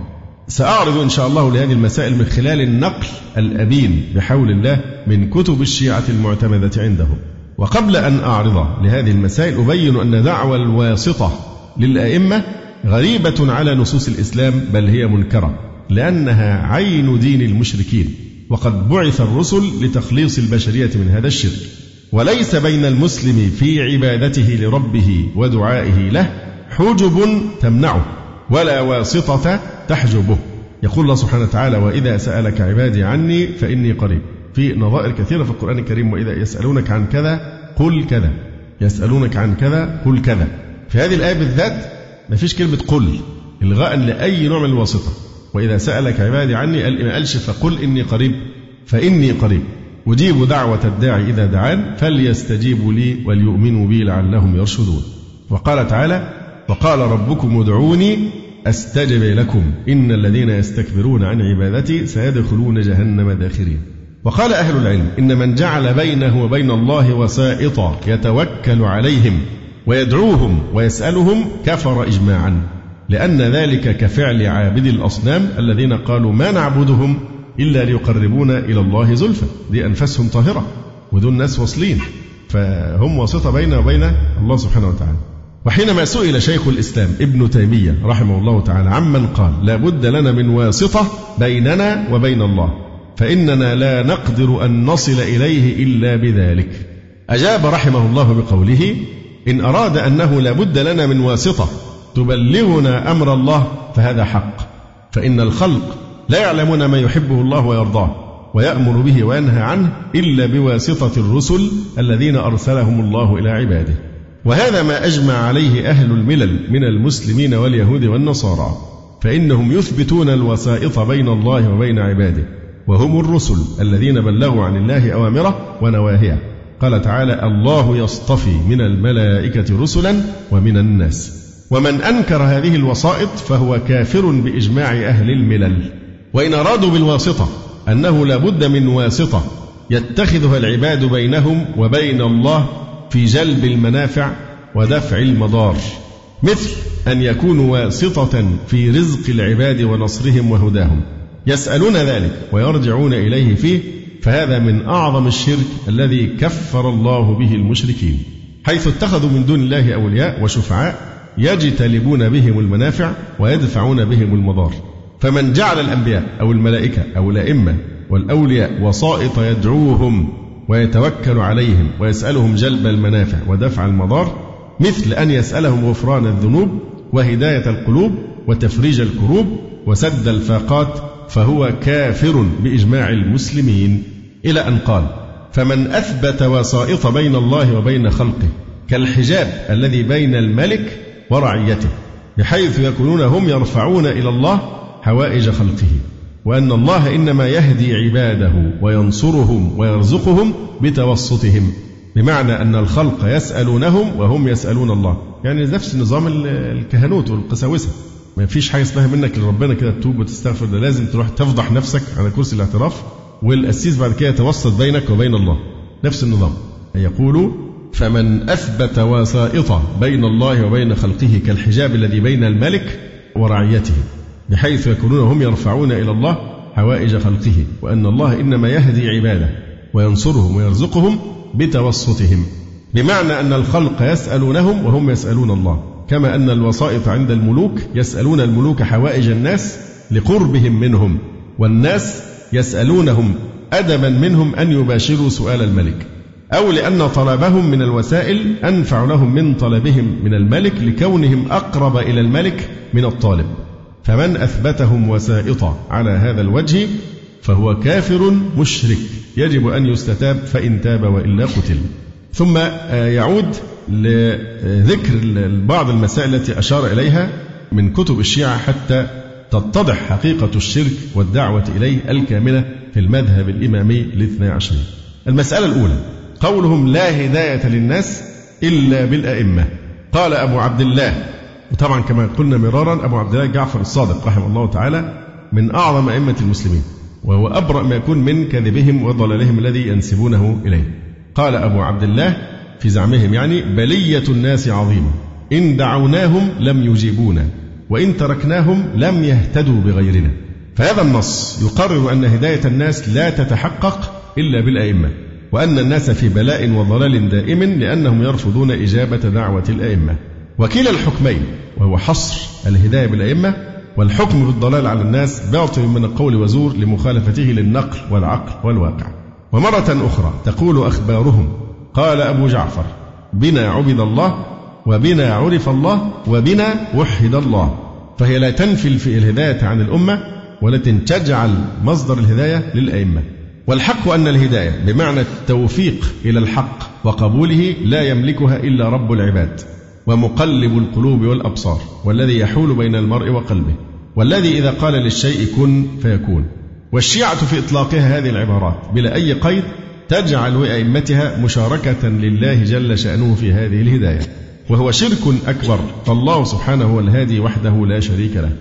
S2: سأعرض إن شاء الله لهذه المسائل من خلال النقل الأبين بحول الله من كتب الشيعة المعتمدة عندهم. وقبل أن أعرض لهذه المسائل أبين أن دعوى الواسطة للأئمة غريبة على نصوص الإسلام بل هي منكرة لأنها عين دين المشركين وقد بعث الرسل لتخليص البشرية من هذا الشرك. وليس بين المسلم في عبادته لربه ودعائه له حجب تمنعه ولا واسطة تحجبه. يقول الله سبحانه وتعالى وإذا سألك عبادي عني فإني قريب. في نظائر كثيرة في القرآن الكريم وإذا يسألونك عن كذا قل كذا يسألونك عن كذا قل كذا. في هذه الآية بالذات ما فيش كلمة قل إلغاء لأي نوع من الواسطة. وإذا سألك عبادي عني ما قالش فقل إني قريب فإني قريب. أجيب دعوة الداعي إذا دعان فليستجيبوا لي وليؤمنوا بي لعلهم يرشدون. وقال تعالى وقال ربكم ادعوني أستجب لكم. إن الذين يستكبرون عن عبادتي سيدخلون جهنم داخرين. وقال أهل العلم إن من جعل بينه وبين الله وسائطا يتوكل عليهم. ويدعوهم ويسألهم كفر إجماعا لأن ذلك كفعل عابد الأصنام الذين قالوا ما نعبدهم إلا ليقربونا إلى الله زلفى دي أنفسهم طاهرة ودول ناس واصلين فهم واسطة بيننا وبين الله سبحانه وتعالى. وحينما سئل شيخ الإسلام ابن تيمية رحمه الله تعالى عمن قال لا بد لنا من واسطة بيننا وبين الله فإننا لا نقدر أن نصل إليه إلا بذلك. أجاب رحمه الله بقوله إن أراد أنه لا بد لنا من واسطة تبلغنا أمر الله فهذا حق فإن الخلق لا يعلمون ما يحبه الله ويرضاه ويأمر به وينهى عنه إلا بواسطة الرسل الذين أرسلهم الله إلى عباده. وهذا ما أجمع عليه أهل الملل من المسلمين واليهود والنصارى فإنهم يثبتون الوسائط بين الله وبين عباده وهم الرسل الذين بلغوا عن الله أوامره ونواهيه. قال تعالى الله يصطفي من الملائكة رسلا ومن الناس. ومن أنكر هذه الوسائط فهو كافر بإجماع أهل الملل. وإن أرادوا بالواسطة أنه لا بد من واسطة يتخذها العباد بينهم وبين الله في جلب المنافع ودفع المضار. مثل أن يكونوا واسطة في رزق العباد ونصرهم وهداهم. يسألون ذلك ويرجعون إليه فيه فهذا من أعظم الشرك الذي كفر الله به المشركين. حيث اتخذوا من دون الله أولياء وشفعاء يجتلبون بهم المنافع ويدفعون بهم المضار. فمن جعل الأنبياء أو الملائكة أو الأئمة والأولياء وسائط يدعوهم ويتوكل عليهم ويسألهم جلب المنافع ودفع المضار مثل أن يسألهم غفران الذنوب وهداية القلوب وتفريج الكروب وسد الفاقات فهو كافر بإجماع المسلمين. إلى أن قال فمن أثبت وسائط بين الله وبين خلقه كالحجاب الذي بين الملك ورعيته بحيث يكونون هم يرفعون إلى الله حوائج خلقه وأن الله إنما يهدي عباده وينصرهم ويرزقهم بتوسطهم بمعنى أن الخلق يسألونهم وهم يسألون الله. يعني نفس نظام الكهنوت والقساوسة. ما فيش حاجة اسمها منك لربنا كده تتوب وتستغفر ده لازم تروح تفضح نفسك على كرسي الاعتراف. والقسيس بعد كده يتوسط بينك وبين الله. نفس النظام. يقول فمن أثبت وسائط بين الله وبين خلقه كالحجاب الذي بين الملك ورعيته بحيث يكونون هم يرفعون إلى الله حوائج خلقه وأن الله إنما يهدي عباده وينصرهم ويرزقهم بتوسطهم. بمعنى أن الخلق يسألونهم وهم يسألون الله. كما أن الوسائط عند الملوك يسألون الملوك حوائج الناس لقربهم منهم والناس يسألونهم أدبا منهم أن يباشروا سؤال الملك أو لأن طلبهم من الوسائل أنفع لهم من طلبهم من الملك لكونهم أقرب إلى الملك من الطالب. فمن أثبتهم وسائط على هذا الوجه فهو كافر مشرك يجب أن يستتاب فإن تاب وإلا قتل. ثم يعود لذكر بعض المسائل التي أشار إليها من كتب الشيعة حتى تتضح حقيقة الشرك والدعوة إليه الكاملة في المذهب الإمامي الاثنى عشر المسألة الأولى قولهم لا هداية للناس إلا بالأئمة. قال أبو عبد الله وطبعا كما قلنا مرارا أبو عبد الله جعفر الصادق رحمه الله تعالى من أعظم أئمة المسلمين وهو أبرأ ما يكون من كذبهم وضلالهم الذي ينسبونه إليه. قال أبو عبد الله في زعمهم يعني بلية الناس عظيمة إن دعوناهم لم يجيبونا. وإن تركناهم لم يهتدوا بغيرنا. فهذا النص يقرر أن هداية الناس لا تتحقق إلا بالأئمة وأن الناس في بلاء وضلال دائم لأنهم يرفضون إجابة دعوة الأئمة. وكلا الحكمين وهو حصر الهداية بالأئمة والحكم بالضلال على الناس باطل من القول وزور لمخالفته للنقل والعقل والواقع. ومرة أخرى تقول أخبارهم قال أبو جعفر بنا عبد الله وبنا عرف الله وبنا وحد الله. فهي لا تنفي الهداية عن الأمة ولكن تجعل مصدر الهداية للأئمة. والحق أن الهداية بمعنى التوفيق إلى الحق وقبوله لا يملكها إلا رب العباد. ومقلب القلوب والأبصار والذي يحول بين المرء وقلبه. والذي إذا قال للشيء كن فيكون. والشيعة في إطلاقها هذه العبارات بلا أي قيد تجعل أئمتها مشاركة لله جل شأنه في هذه الهداية. وهو شرك أكبر. فالله سبحانه هو الهادي وحده لا شريك له.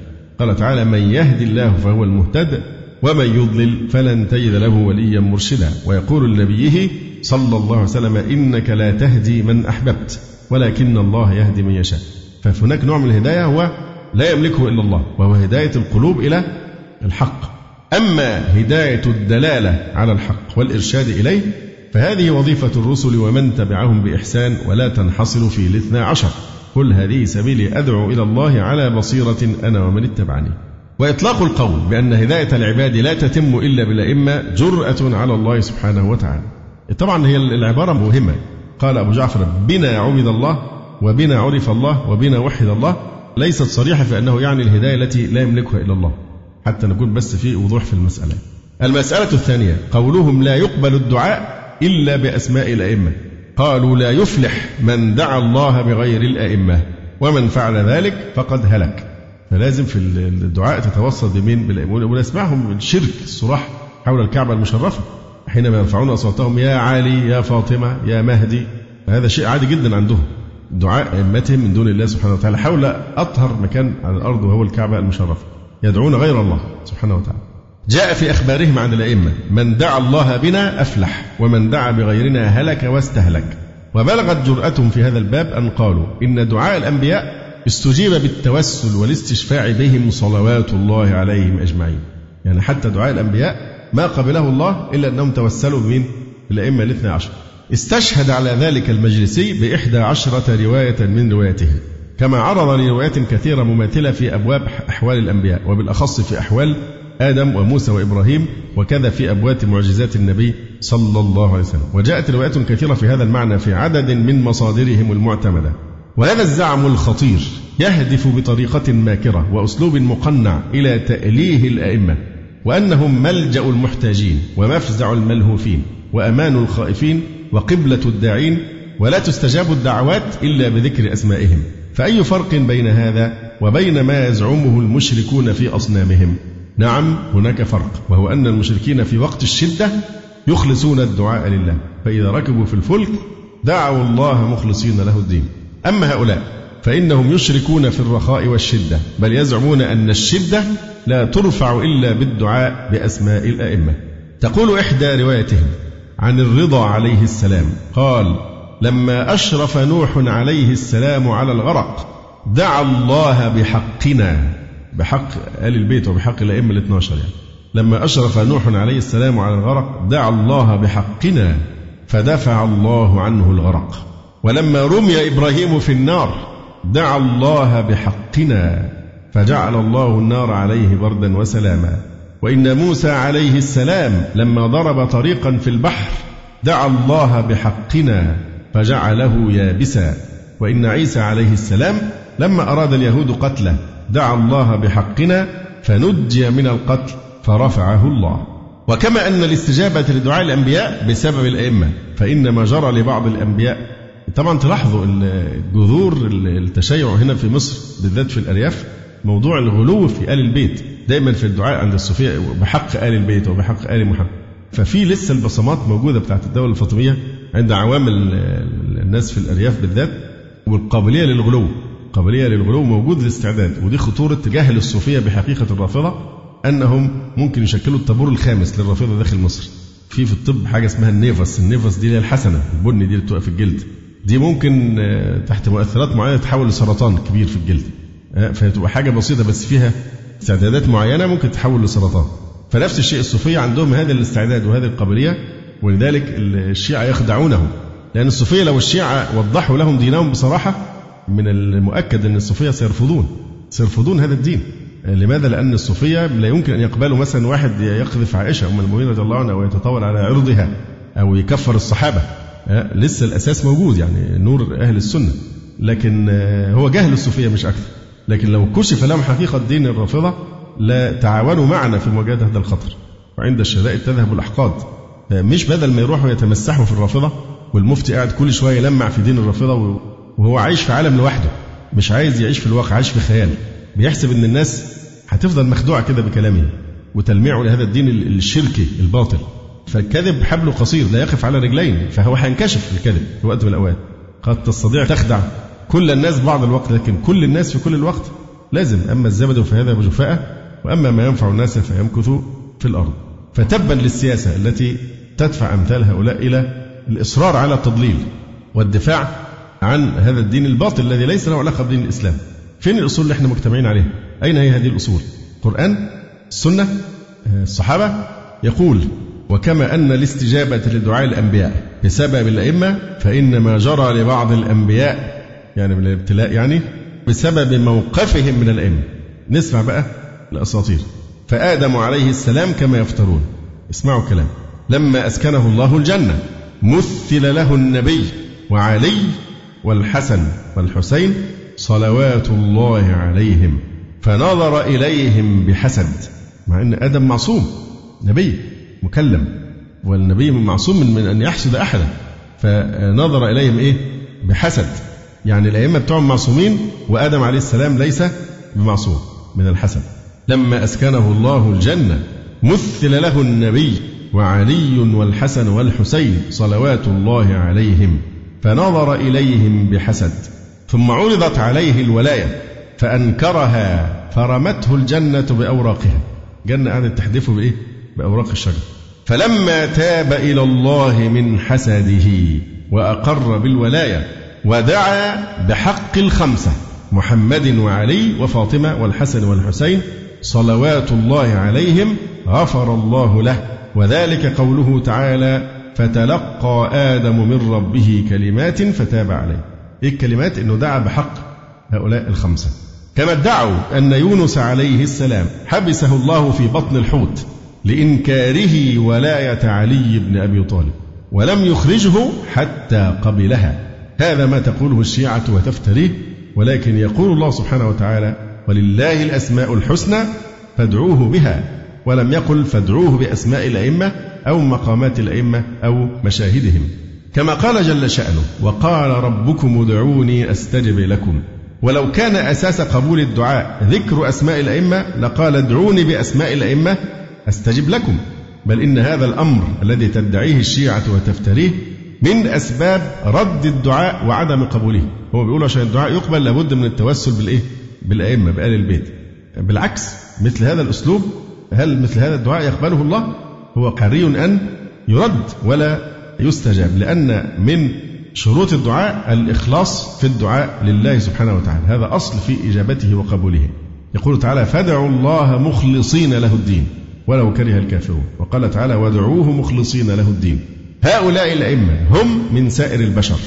S2: قال تعالى من يهدي الله فهو المهتد ومن يضلل فلن تجد له وليا مرشدا. ويقول لنبيه صلى الله عليه وسلم إنك لا تهدي من أحببت ولكن الله يهدي من يشاء. فهناك نوع من الهداية هو لا يملكه إلا الله وهو هداية القلوب إلى الحق. أما هداية الدلالة على الحق والإرشاد إليه فهذه وظيفة الرسل ومن تبعهم بإحسان ولا تنحصر في الاثنى عشر. قل هذه سبيلي أدعو إلى الله على بصيرة أنا ومن اتبعني. وإطلاق القول بأن هداية العباد لا تتم إلا بالأئمة جرأة على الله سبحانه وتعالى. طبعا هي العبارة مهمة. قال أبو جعفر بنا عبد الله وبنا عرف الله وبنا وحد الله. ليست صريحة في أنه يعني الهداية التي لا يملكها إلا الله. حتى نكون بس في وضوح في المسألة. المسألة الثانية قولهم لا يقبل الدعاء إلا بأسماء الأئمة. قالوا لا يفلح من دعا الله بغير الأئمة. ومن فعل ذلك فقد هلك. فلازم في الدعاء تتوسط بمين؟ بالأئمة ونسمعهم من شرك الصراح حول الكعبة المشرفة. حينما يرفعون أصواتهم يا علي يا فاطمة يا مهدي. هذا شيء عادي جدا عندهم. دعاء أئمتهم من دون الله سبحانه وتعالى. حول أطهر مكان على الأرض وهو الكعبة المشرفة. يدعون غير الله سبحانه وتعالى. جاء في أخبارهم عن الأئمة من دعا الله بنا أفلح ومن دعا بغيرنا هلك واستهلك. وبلغت جرأتهم في هذا الباب أن قالوا إن دعاء الأنبياء استجيب بالتوسل والاستشفاع بهم صلوات الله عليهم أجمعين. يعني حتى دعاء الأنبياء ما قبله الله إلا أنهم توسلوا بمين؟ بالأئمة الاثنى عشر. استشهد على ذلك المجلسي بإحدى عشرة رواية من روايته كما عرض لروايات كثيرة مماثلة في أبواب أحوال الأنبياء وبالأخص في أحوال آدم وموسى وإبراهيم وكذا في أبواب معجزات النبي صلى الله عليه وسلم. وجاءت روايات كثيرة في هذا المعنى في عدد من مصادرهم المعتمدة. وهذا الزعم الخطير يهدف بطريقة ماكرة وأسلوب مقنع إلى تأليه الأئمة وأنهم ملجأ المحتاجين ومفزع الملهوفين وأمان الخائفين وقبلة الداعين ولا تستجاب الدعوات إلا بذكر أسمائهم. فأي فرق بين هذا وبين ما يزعمه المشركون في أصنامهم؟ نعم هناك فرق وهو أن المشركين في وقت الشدة يخلصون الدعاء لله فإذا ركبوا في الفلك دعوا الله مخلصين له الدين. أما هؤلاء فإنهم يشركون في الرخاء والشدة بل يزعمون أن الشدة لا ترفع إلا بالدعاء بأسماء الأئمة. تقول إحدى روايتهم عن الرضا عليه السلام قال لما أشرف نوح عليه السلام على الغرق دعا الله بحقنا. بحق آل البيت وبحق الأئمة الاثنى عشر يعني. لما أشرف نوح عليه السلام على الغرق دعا الله بحقنا فدفع الله عنه الغرق. ولما رمي إبراهيم في النار دعا الله بحقنا فجعل الله النار عليه بردا وسلاما. وإن موسى عليه السلام لما ضرب طريقا في البحر دعا الله بحقنا فجعله يابسا. وإن عيسى عليه السلام لما أراد اليهود قتله دعا الله بحقنا فنجي من القتل فرفعه الله. وكما أن الاستجابة لدعاء الأنبياء بسبب الأئمة فإن ما جرى لبعض الأنبياء طبعا تلاحظوا الجذور التشيع هنا في مصر بالذات في الأرياف موضوع الغلو في آل البيت دايما في الدعاء عند الصوفية بحق آل البيت وبحق آل محمد. ففي لسه البصمات موجودة بتاعت الدولة الفاطمية عند عوام الناس في الأرياف بالذات والقابلية للغلو. قابلية للغلو موجود الاستعداد ودي خطورة جهل الصوفية بحقيقة الرافضة أنهم ممكن يشكلوا الطابور الخامس للرافضة داخل مصر. في في الطب حاجة اسمها ال nevus ال nevus دي اللي الحسنة البني دي اللي بتبقى في الجلد. دي ممكن آه، تحت مؤثرات معينة تتحول لسرطان كبير في الجلد. فتبقى حاجة بسيطة بس فيها استعدادات معينة ممكن تحول لسرطان. فنفس الشيء الصوفية عندهم هذا الاستعداد وهذه القابلية ولذلك الشيعة يخدعونهم لأن الصوفية لو الشيعة وضحوا لهم دينهم بصراحة من المؤكد أن الصوفية سيرفضون سيرفضون هذا الدين. لماذا؟ لأن الصوفية لا يمكن أن يقبلوا مثلا واحد يقذف عائشة أم المؤمنين رضي الله عنها أو يتطاول على عرضها أو يكفر الصحابة. لسه الأساس موجود يعني نور أهل السنة. لكن هو جهل الصوفية مش أكثر. لكن لو كشف لهم حقيقة دين الرافضة لا تعاونوا معنا في مواجهة هذا الخطر. وعند الشدائد تذهب الأحقاد. مش بدل ما يروحوا يتمسحوا في الرافضة والمفتي قاعد كل شوية يلمع في دين الرافضة وهو عايش في عالم لوحده مش عايز يعيش في الواقع عايش في خيال. بيحسب إن الناس هتفضل مخدوعة كده بكلامه وتلميعه لهذا الدين الشركي الباطل. فالكذب حبله قصير لا يقف على رجلين فهو هينكشف الكذب في وقت من الأوقات. قد تستطيع تخدع كل الناس بعض الوقت لكن كل الناس في كل الوقت لازم أما الزبد فهذا بجفاءة وأما ما ينفع الناس فيمكث في الأرض. فتبا للسياسة التي تدفع أمثال هؤلاء إلى الإصرار على التضليل والدفاع عن هذا الدين الباطل الذي ليس له علاقة بدين الإسلام. فين الأصول اللي إحنا مجتمعين عليها؟ أين هي هذه الأصول؟ القرآن السنة الصحابة؟ يقول وكما أن الاستجابة لدعاء الأنبياء بسبب الأئمة فإنما جرى لبعض الأنبياء يعني من الابتلاء يعني بسبب موقفهم من الأئمة. نسمع بقى الأساطير. فآدم عليه السلام كما يفترون. اسمعوا الكلام. لما أسكنه الله الجنة مثل له النبي وعلي والحسن والحسين صلوات الله عليهم فنظر إليهم بحسد مع أن آدم معصوم نبي مكلم والنبي معصوم من أن يحسد أحدا فنظر إليهم إيه؟ بحسد يعني الأئمة بتوعهم معصومين وآدم عليه السلام ليس بمعصوم من الحسد. لما أسكنه الله الجنة مثل له النبي وعلي والحسن والحسين صلوات الله عليهم. فنظر إليهم بحسد ثم عرضت عليه الولاية فأنكرها فرمته الجنة بأوراقها. جنة قعدت تحدفه بإيه؟ بأوراق الشجر. فلما تاب إلى الله من حسده وأقر بالولاية ودعا بحق الخمسة محمد وعلي وفاطمة والحسن والحسين صلوات الله عليهم غفر الله له. وذلك قوله تعالى فتلقى آدم من ربه كلمات فتاب عليه. إيه الكلمات؟ إنه دعا بحق هؤلاء الخمسة. كما ادعوا أن يونس عليه السلام حبسه الله في بطن الحوت لإنكاره ولاية علي بن أبي طالب ولم يخرجه حتى قبلها. هذا ما تقوله الشيعة وتفتريه ولكن يقول الله سبحانه وتعالى ولله الأسماء الحسنى فادعوه بها. ولم يقل فادعوه بأسماء الأئمة أو مقامات الأئمة أو مشاهدهم. كما قال جل شأنه وقال ربكم ادعوني أستجب لكم. ولو كان أساس قبول الدعاء ذكر أسماء الأئمة لقال ادعوني بأسماء الأئمة أستجب لكم. بل إن هذا الأمر الذي تدعيه الشيعة وتفتريه من أسباب رد الدعاء وعدم قبوله. هو بيقول عشان الدعاء يقبل لابد من التوسل بالإيه؟ بالأئمة بآل البيت. بالعكس مثل هذا الأسلوب هل مثل هذا الدعاء يقبله الله؟ هو حري أن يرد ولا يستجاب لأن من شروط الدعاء الإخلاص في الدعاء لله سبحانه وتعالى. هذا أصل في إجابته وقبوله. يقول تعالى فادعوا الله مخلصين له الدين ولو كره الكافرون. وقال تعالى وادعوه مخلصين له الدين. هؤلاء الأئمة هم من سائر البشر.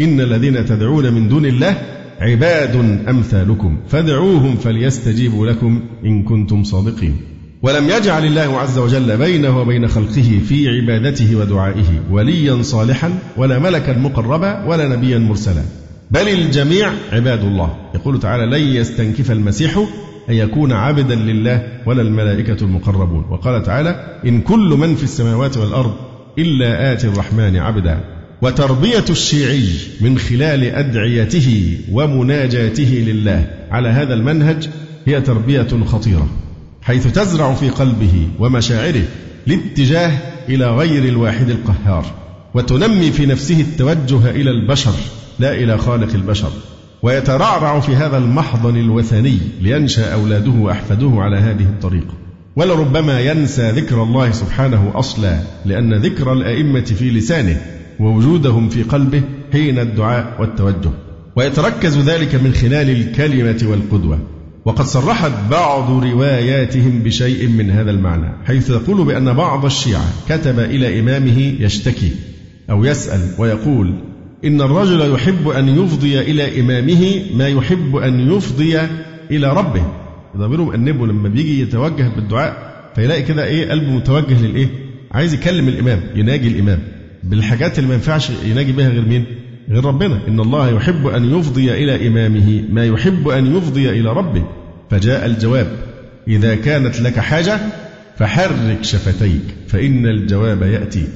S2: إن الذين تدعون من دون الله عباد أمثالكم. فادعوهم فليستجيبوا لكم إن كنتم صادقين. ولم يجعل الله عز وجل بينه وبين خلقه في عبادته ودعائه وليا صالحا ولا ملكا مقربا ولا نبيا مرسلا. بل الجميع عباد الله. يقول تعالى لن يستنكف المسيح أن يكون عبدا لله ولا الملائكة المقربون وقال تعالى إن كل من في السماوات والأرض إلا آتي الرحمن عبدا وتربية الشيعي من خلال أدعيته ومناجاته لله على هذا المنهج هي تربية خطيرة. حيث تزرع في قلبه ومشاعره الاتجاه إلى غير الواحد القهار وتنمي في نفسه التوجه إلى البشر لا إلى خالق البشر. ويترعرع في هذا المحضن الوثني لينشأ أولاده وأحفاده على هذه الطريقة ولربما ينسى ذكر الله سبحانه أصلا لأن ذكر الأئمة في لسانه ووجودهم في قلبه حين الدعاء والتوجه. ويتركز ذلك من خلال الكلمة والقدوة. وقد صرحت بعض رواياتهم بشيء من هذا المعنى حيث يقول بأن بعض الشيعة كتب إلى إمامه يشتكي أو يسأل ويقول إن الرجل يحب أن يفضي إلى إمامه ما يحب أن يفضي إلى ربه. ضميره مأنبه لما بيجي يتوجه بالدعاء فيلاقي كده إيه قلبه متوجه للإيه عايز يكلم الإمام يناجي الإمام بالحاجات اللي ما ينفعش يناجي بها غير مين؟ غير ربنا. إن الله يحب أن يفضي إلى إمامه ما يحب أن يفضي إلى ربه. فجاء الجواب إذا كانت لك حاجة فحرك شفتيك فإن الجواب يأتيك.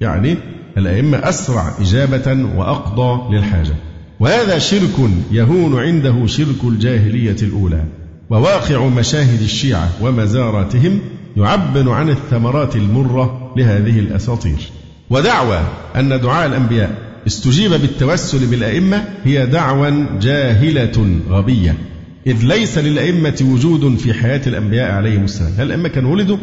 S2: يعني الأئمة أسرع إجابة وأقضى للحاجة. وهذا شرك يهون عنده شرك الجاهلية الأولى. وواقع مشاهد الشيعة ومزاراتهم يعبر عن الثمرات المرة لهذه الأساطير. ودعوى أن دعاء الأنبياء استجيب بالتوسل بالأئمة هي دعوى جاهلة غبية. إذ ليس للأئمة وجود في حياة الأنبياء عليهم السلام. هل الأئمة كانوا ولدوا؟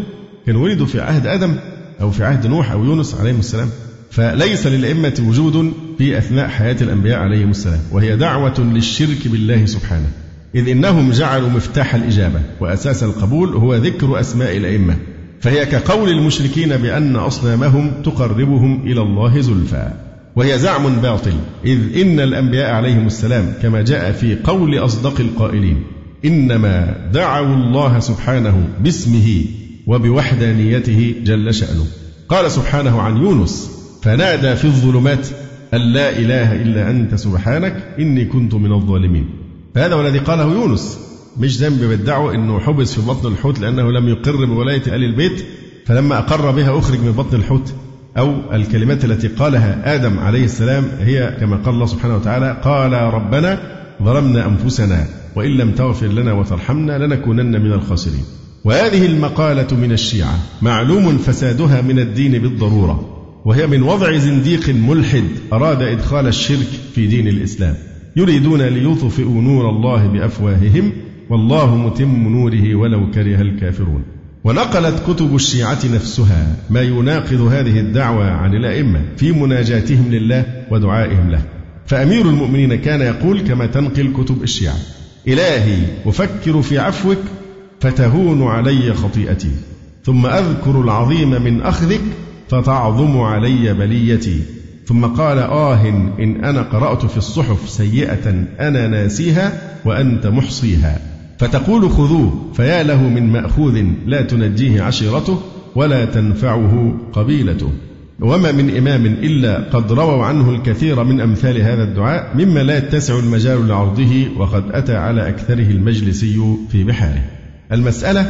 S2: كانوا ولدوا في عهد آدم أو في عهد نوح أو يونس عليهم السلام. فليس للأئمة وجود في أثناء حياة الأنبياء عليهم السلام. وهي دعوة للشرك بالله سبحانه. إذ إنهم جعلوا مفتاح الإجابة وأساس القبول هو ذكر أسماء الأئمة. فهي كقول المشركين بأن أصنامهم تقربهم إلى الله زلفى. وهي زعم باطل. إذ إن الأنبياء عليهم السلام كما جاء في قول أصدق القائلين إنما دعوا الله سبحانه باسمه وبوحدانيته جل شأنه. قال سبحانه عن يونس فنادى في الظلمات أن لا إله إلا أنت سبحانك إني كنت من الظالمين. فهذا والذي قاله يونس. مش ذنب بالدعوة أنه حبس في بطن الحوت لأنه لم يقر بولاية آل البيت فلما أقر بها أخرج من بطن الحوت. أو الكلمات التي قالها آدم عليه السلام هي كما قال الله سبحانه وتعالى قال ربنا ظلمنا أنفسنا وإن لم تغفر لنا وترحمنا لنكونن من الخاسرين. وهذه المقالة من الشيعة معلوم فسادها من الدين بالضرورة وهي من وضع زنديق ملحد أراد إدخال الشرك في دين الإسلام. يريدون ليطفئوا نور الله بأفواههم والله متم نوره ولو كره الكافرون. ونقلت كتب الشيعة نفسها ما يناقض هذه الدعوة عن الأئمة في مناجاتهم لله ودعائهم له. فأمير المؤمنين كان يقول كما تنقل كتب الشيعة إلهي أفكر في عفوك فتهون علي خطيئتي. ثم أذكر العظيم من أخذك فتعظم علي بليتي. ثم قال آه إن أنا قرأت في الصحف سيئة أنا ناسيها وأنت محصيها. فتقول خذوه فيا له من مأخوذ لا تنجيه عشيرته ولا تنفعه قبيلته. وما من إمام إلا قد رووا عنه الكثير من أمثال هذا الدعاء مما لا يتسع المجال لعرضه وقد أتى على أكثره المجلسي في بحاره. المسألة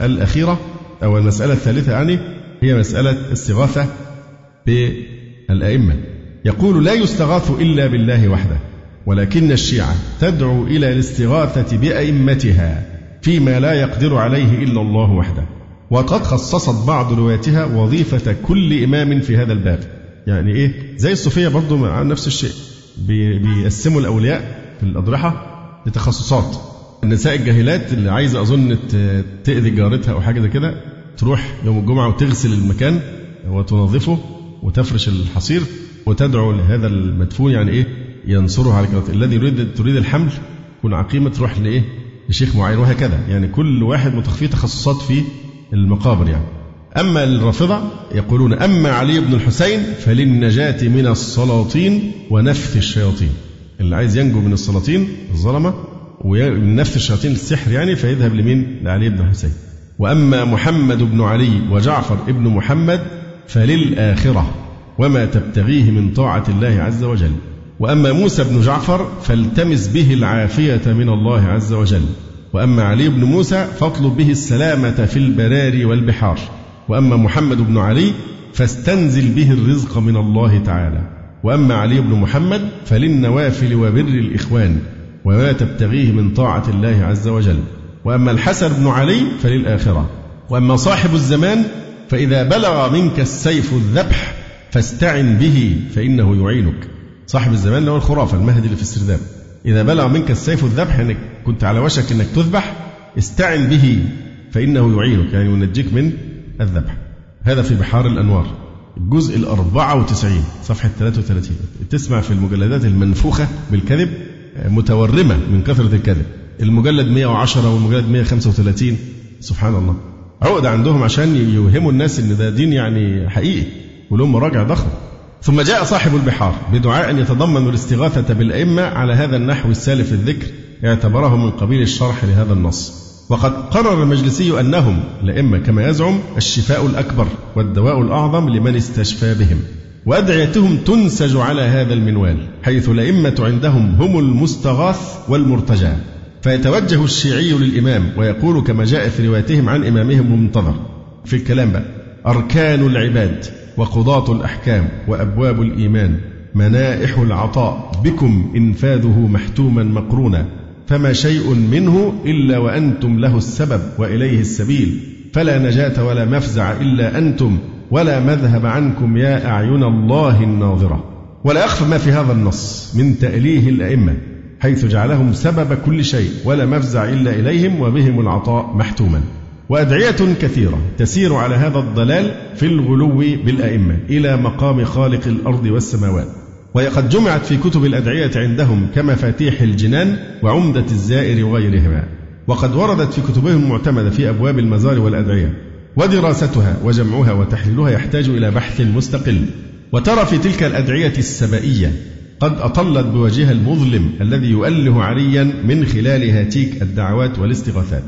S2: الأخيرة أو المسألة الثالثة يعني هي مسألة الاستغاثة بالأئمة. يقول لا يستغاث إلا بالله وحده. ولكن الشيعة تدعو إلى الاستغاثة بأئمتها فيما لا يقدر عليه إلا الله وحده. وقد خصصت بعض رواياتها وظيفة كل إمام في هذا الباب. يعني إيه؟ زي الصوفية برضو مع نفس الشيء. بيقسموا الأولياء في الأضرحة لتخصصات. النساء الجاهلات اللي عايزة أظن تأذي جارتها أو حاجة زي كده تروح يوم الجمعة وتغسل المكان وتنظفه وتفرش الحصير وتدعو لهذا المدفون. يعني إيه؟ ينصره على كده الذي يريد تريد الحمل يكون عقيمة تروح لإيه؟ لشيخ معين وهكذا. يعني كل واحد فيه تخصصات في المقابر يعني. أما الرافضة يقولون أما علي بن الحسين فللنجاة من السلاطين ونفث الشياطين. اللي عايز ينجو من السلاطين الظلمة ومن نفث الشياطين السحر يعني فيذهب لمين؟ لعلي بن الحسين. وأما محمد بن علي وجعفر ابن محمد فللآخرة. وما تبتغيه من طاعة الله عز وجل. وأما موسى بن جعفر فالتمس به العافية من الله عز وجل. وأما علي بن موسى فاطلب به السلامة في البراري والبحار. وأما محمد بن علي فاستنزل به الرزق من الله تعالى. وأما علي بن محمد فللنوافل وبر الإخوان وما تبتغيه من طاعة الله عز وجل. وأما الحسن بن علي فللآخرة. وأما صاحب الزمان فإذا بلغ منك السيف الذبح فاستعن به فإنه يعينك. صاحب الزمان اللي هو الخرافة المهدي اللي في السرداب. إذا بلغ منك السيف الذبح أنك كنت على وشك أنك تذبح استعن به فإنه يعينك يعني ينجيك من الذبح. هذا في بحار الأنوار الجزء الأربعة وتسعين صفحة 33 تسمع في المجلدات المنفوخة بالكذب متورمة من كثرة الكذب. المجلد 110 والمجلد 135 سبحان الله. عقد عندهم عشان يوهموا الناس إن ده دين يعني حقيقي ولهم مراجع ضخمة. ثم جاء صاحب البحار بدعاء يتضمن الاستغاثة بالأئمة على هذا النحو السالف الذكر اعتبره من قبيل الشرح لهذا النص. وقد قرر المجلسي أنهم الأئمة كما يزعم الشفاء الأكبر والدواء الأعظم لمن استشفى بهم وأدعيتهم تنسج على هذا المنوال حيث الأئمة عندهم هم المستغاث والمرتجى. فيتوجه الشيعي للإمام ويقول كما جاء في روايتهم عن إمامهم المنتظر في الكلام بقى أركان العباد. وقضاة الأحكام وأبواب الإيمان منائح العطاء بكم إنفاذه محتوما مقرونا فما شيء منه إلا وأنتم له السبب وإليه السبيل فلا نجاة ولا مفزع إلا أنتم ولا مذهب عنكم يا أعين الله الناظرة. ولا أخف ما في هذا النص من تأليه الأئمة حيث جعلهم سبب كل شيء ولا مفزع إلا إليهم وبهم العطاء محتوما. وأدعية كثيرة تسير على هذا الضلال في الغلو بالأئمة إلى مقام خالق الأرض والسماوات. وهي قد جمعت في كتب الأدعية عندهم كمفاتيح الجنان وعمدة الزائر وغيرهما. وقد وردت في كتبهم المعتمدة في أبواب المزار والأدعية. ودراستها وجمعها وتحليلها يحتاج إلى بحث مستقل. وترى في تلك الأدعية السبائية قد أطلت بوجهها المظلم الذي يؤله عريا من خلال هاتيك الدعوات والاستغاثات.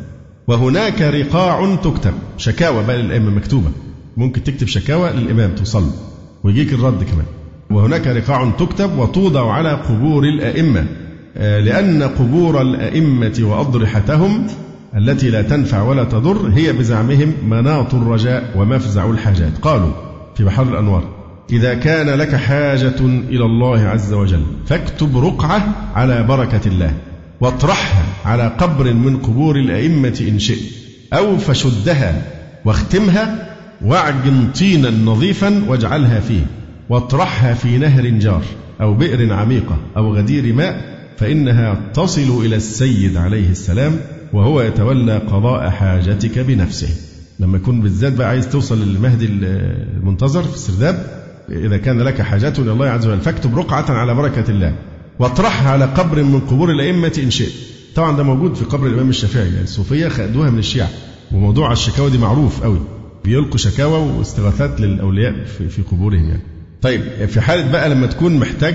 S2: وهناك رقاع تكتب. شكاوى بقى للأئمة مكتوبة. ممكن تكتب شكاوى للإمام توصل ويجيك الرد كمان. وهناك رقاع تكتب وتوضع على قبور الأئمة. آه، لأن قبور الأئمة وأضرحتهم التي لا تنفع ولا تضر هي بزعمهم مناط الرجاء ومفزع الحاجات. قالوا في بحر الأنوار إذا كان لك حاجة إلى الله عز وجل فاكتب رقعة على بركة الله. واطرحها على قبر من قبور الأئمة إن شئت أو فشدها واختمها واعجن طينا نظيفا واجعلها فيه واطرحها في نهر جار أو بئر عميقة أو غدير ماء فإنها تصل إلى السيد عليه السلام وهو يتولى قضاء حاجتك بنفسه. لما يكون بالذات بقى عايز توصل للمهدي المنتظر في السرداب إذا كان لك حاجات إلى الله عز وجل فاكتب رقعة على بركة الله. واطرحها على قبر من قبور الأئمة إن شئت. طبعا ده موجود في قبر الإمام الشافعي يعني الصوفية خدوها من الشيعة. وموضوع الشكاوى دي معروف قوي بيلقوا شكاوى واستغاثات للأولياء في, في قبورهم يعني. طيب في حالة بقى لما تكون محتاج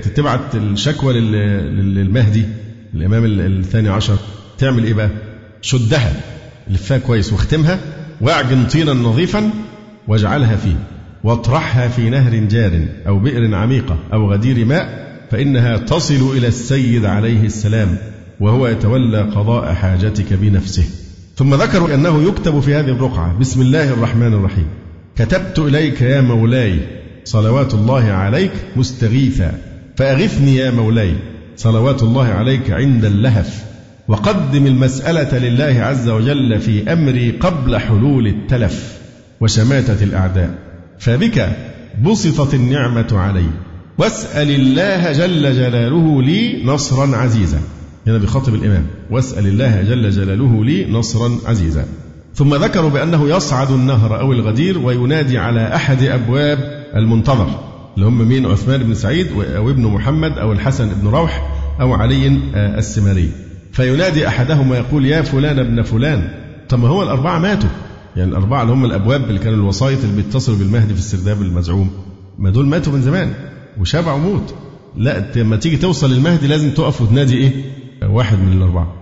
S2: تبعت الشكوى للمهدي الإمام الثاني عشر تعمل إيه بقى؟ شدها لفها كويس واختمها واعجن طينا نظيفا واجعلها فيه. واطرحها في نهر جار أو بئر عميقة أو غدير ماء فإنها تصل إلى السيد عليه السلام وهو يتولى قضاء حاجتك بنفسه. ثم ذكروا أنه يكتب في هذه الرقعة بسم الله الرحمن الرحيم. كتبت إليك يا مولاي صلوات الله عليك مستغيثا فأغثني يا مولاي صلوات الله عليك عند اللهف. وقدم المسألة لله عز وجل في أمري قبل حلول التلف وشماتة الأعداء. فبك بسطت النعمة علي. واسأل الله جل جلاله لي نصرا عزيزا. هنا بيخاطب الإمام واسأل الله جل جلاله لي نصرا عزيزا. ثم ذكروا بأنه يصعد النهر أو الغدير وينادي على أحد أبواب المنتظر. اللي هم مين عثمان بن سعيد أو ابن محمد أو الحسن بن روح أو علي آه، السمري فينادي أحدهم ويقول يا فلان ابن فلان. طب ما هو الأربعة ماتوا. يعني الأربعة اللي هم الأبواب اللي كانوا الوسائط اللي بيتصلوا بالمهدي في السرداب المزعوم. ما دول ماتوا من زمان. وشبعوا موت لا لما تيجي توصل للمهدي لازم تقف وتنادي إيه؟ واحد من الأربعة.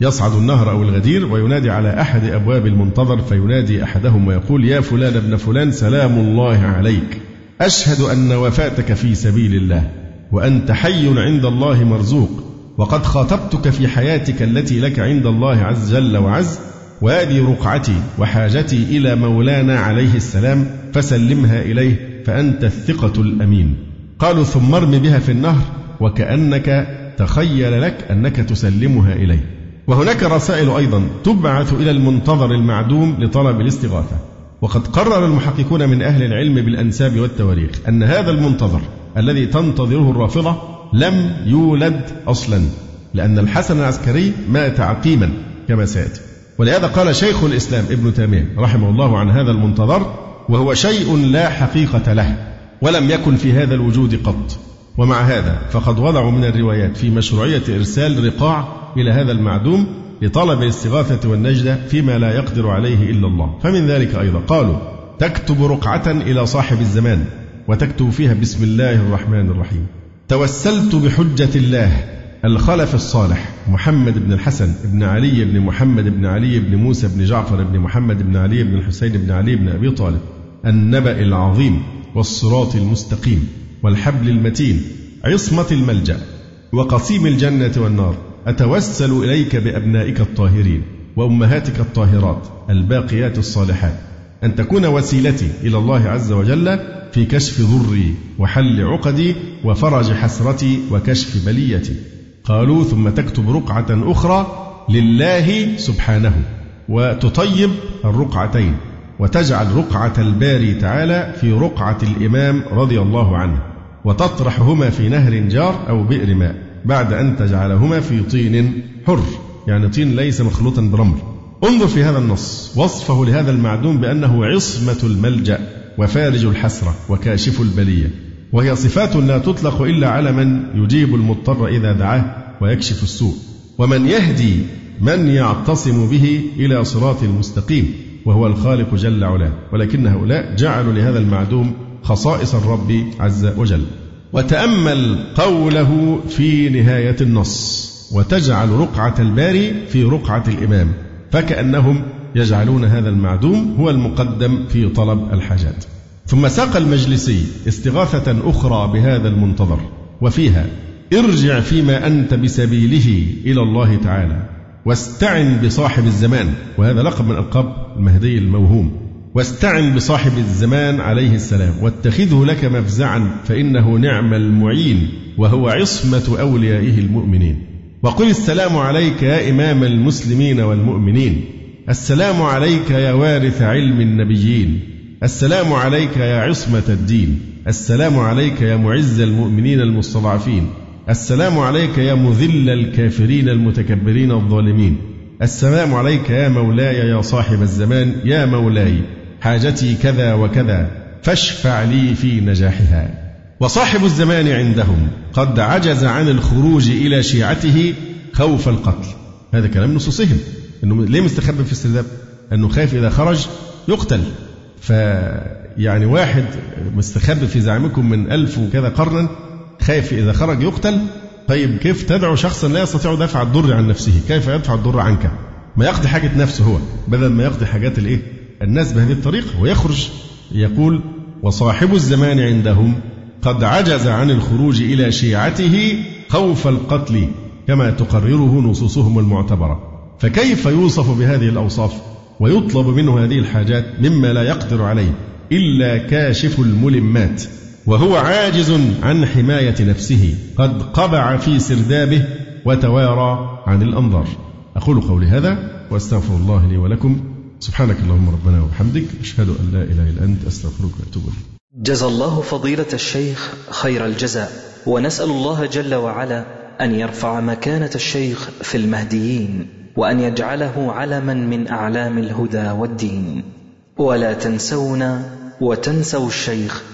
S2: يصعد النهر أو الغدير وينادي على أحد أبواب المنتظر فينادي أحدهم ويقول يا فلان ابن فلان سلام الله عليك. أشهد أن وفاتك في سبيل الله وأنت حي عند الله مرزوق وقد خاطبتك في حياتك التي لك عند الله عز جل وعز وهذه رقعتي وحاجتي إلى مولانا عليه السلام فسلمها إليه فأنت الثقة الأمين. قالوا ثم ارم بها في النهر وكأنك تخيل لك أنك تسلمها إليه. وهناك رسائل أيضا تبعث إلى المنتظر المعدوم لطلب الاستغاثة. وقد قرر المحققون من أهل العلم بالأنساب والتواريخ أن هذا المنتظر الذي تنتظره الرافضة لم يولد أصلا لأن الحسن العسكري مات عقيما كما سيأتي. ولهذا قال شيخ الإسلام ابن تيمية رحمه الله عن هذا المنتظر وهو شيء لا حقيقة له. ولم يكن في هذا الوجود قط. ومع هذا فقد وضعوا من الروايات في مشروعية إرسال رقاع إلى هذا المعدوم لطلب الاستغاثة والنجدة فيما لا يقدر عليه إلا الله. فمن ذلك أيضا قالوا تكتب رقعة إلى صاحب الزمان وتكتب فيها بسم الله الرحمن الرحيم. توسلت بحجة الله الخلف الصالح محمد بن الحسن بن علي بن محمد بن علي بن موسى بن جعفر بن محمد بن علي بن الحسين بن علي بن أبي طالب. النبأ العظيم والصراط المستقيم والحبل المتين عصمة الملجأ وقصيم الجنة والنار. أتوسل إليك بأبنائك الطاهرين وأمهاتك الطاهرات الباقيات الصالحات. أن تكون وسيلتي إلى الله عز وجل في كشف ضري وحل عقدي وفرج حسرتي وكشف بليتي قالوا ثم تكتب رقعة أخرى لله سبحانه وتطيب الرقعتين. وتجعل رقعة الباري تعالى في رقعة الإمام رضي الله عنه وتطرحهما في نهر جار أو بئر ماء بعد أن تجعلهما في طين حر يعني طين ليس مخلوطا برمل انظر في هذا النص وصفه لهذا المعدوم بأنه عصمة الملجأ وفارج الحسرة وكاشف البلية وهي صفات لا تطلق إلا على من يجيب المضطر إذا دعاه ويكشف السوء ومن يهدي من يعتصم به إلى صراط المستقيم. وهو الخالق جل علاه ولكن هؤلاء جعلوا لهذا المعدوم خصائص الرب عز وجل. وتأمل قوله في نهاية النص وتجعل رقعة الباري في رقعة الإمام فكأنهم يجعلون هذا المعدوم هو المقدم في طلب الحاجات. ثم ساق المجلسي استغاثة أخرى بهذا المنتظر وفيها ارجع فيما أنت بسبيله إلى الله تعالى. واستعن بصاحب الزمان وهذا لقب من ألقاب المهدي الموهوم. واستعن بصاحب الزمان عليه السلام واتخذه لك مفزعا فإنه نعم المعين وهو عصمة أوليائه المؤمنين. وقل السلام عليك يا إمام المسلمين والمؤمنين. السلام عليك يا وارث علم النبيين. السلام عليك يا عصمة الدين. السلام عليك يا معز المؤمنين المستضعفين. السلام عليك يا مذل الكافرين المتكبرين الظالمين. السلام عليك يا مولاي يا صاحب الزمان يا مولاي حاجتي كذا وكذا فاشفع لي في نجاحها. وصاحب الزمان عندهم قد عجز عن الخروج إلى شيعته خوف القتل. هذا كلام نصوصهم إنه ليه مستخبي في السرداب؟ إنه خايف إذا خرج يقتل. فيعني واحد مستخبي في زعمكم من ألف وكذا قرنا خايف إذا خرج يقتل. طيب كيف تدعو شخصا لا يستطيع دفع الضر عن نفسه؟ كيف يدفع الضر عنك؟ ما يقضي حاجة نفسه هو بدل ما يقضي حاجات الإيه؟ الناس بهذه الطريقة ويخرج. يقول وصاحب الزمان عندهم قد عجز عن الخروج إلى شيعته خوف القتل كما تقرره نصوصهم المعتبرة. فكيف يوصف بهذه الأوصاف ويطلب منه هذه الحاجات مما لا يقدر عليه إلا كاشف الملمات؟ وهو عاجز عن حماية نفسه. قد قبع في سردابه وتوارى عن الأنظار. أقول قولي هذا وأستغفر الله لي ولكم. سبحانك اللهم ربنا وبحمدك. أشهد أن لا إله إلا أنت. أستغفرك وأتوب إليك.
S1: جزى الله فضيلة الشيخ خير الجزاء. ونسأل الله جل وعلا أن يرفع مكانة الشيخ في المهديين وأن يجعله علما من أعلام الهدى والدين. ولا تنسونا وتنسوا الشيخ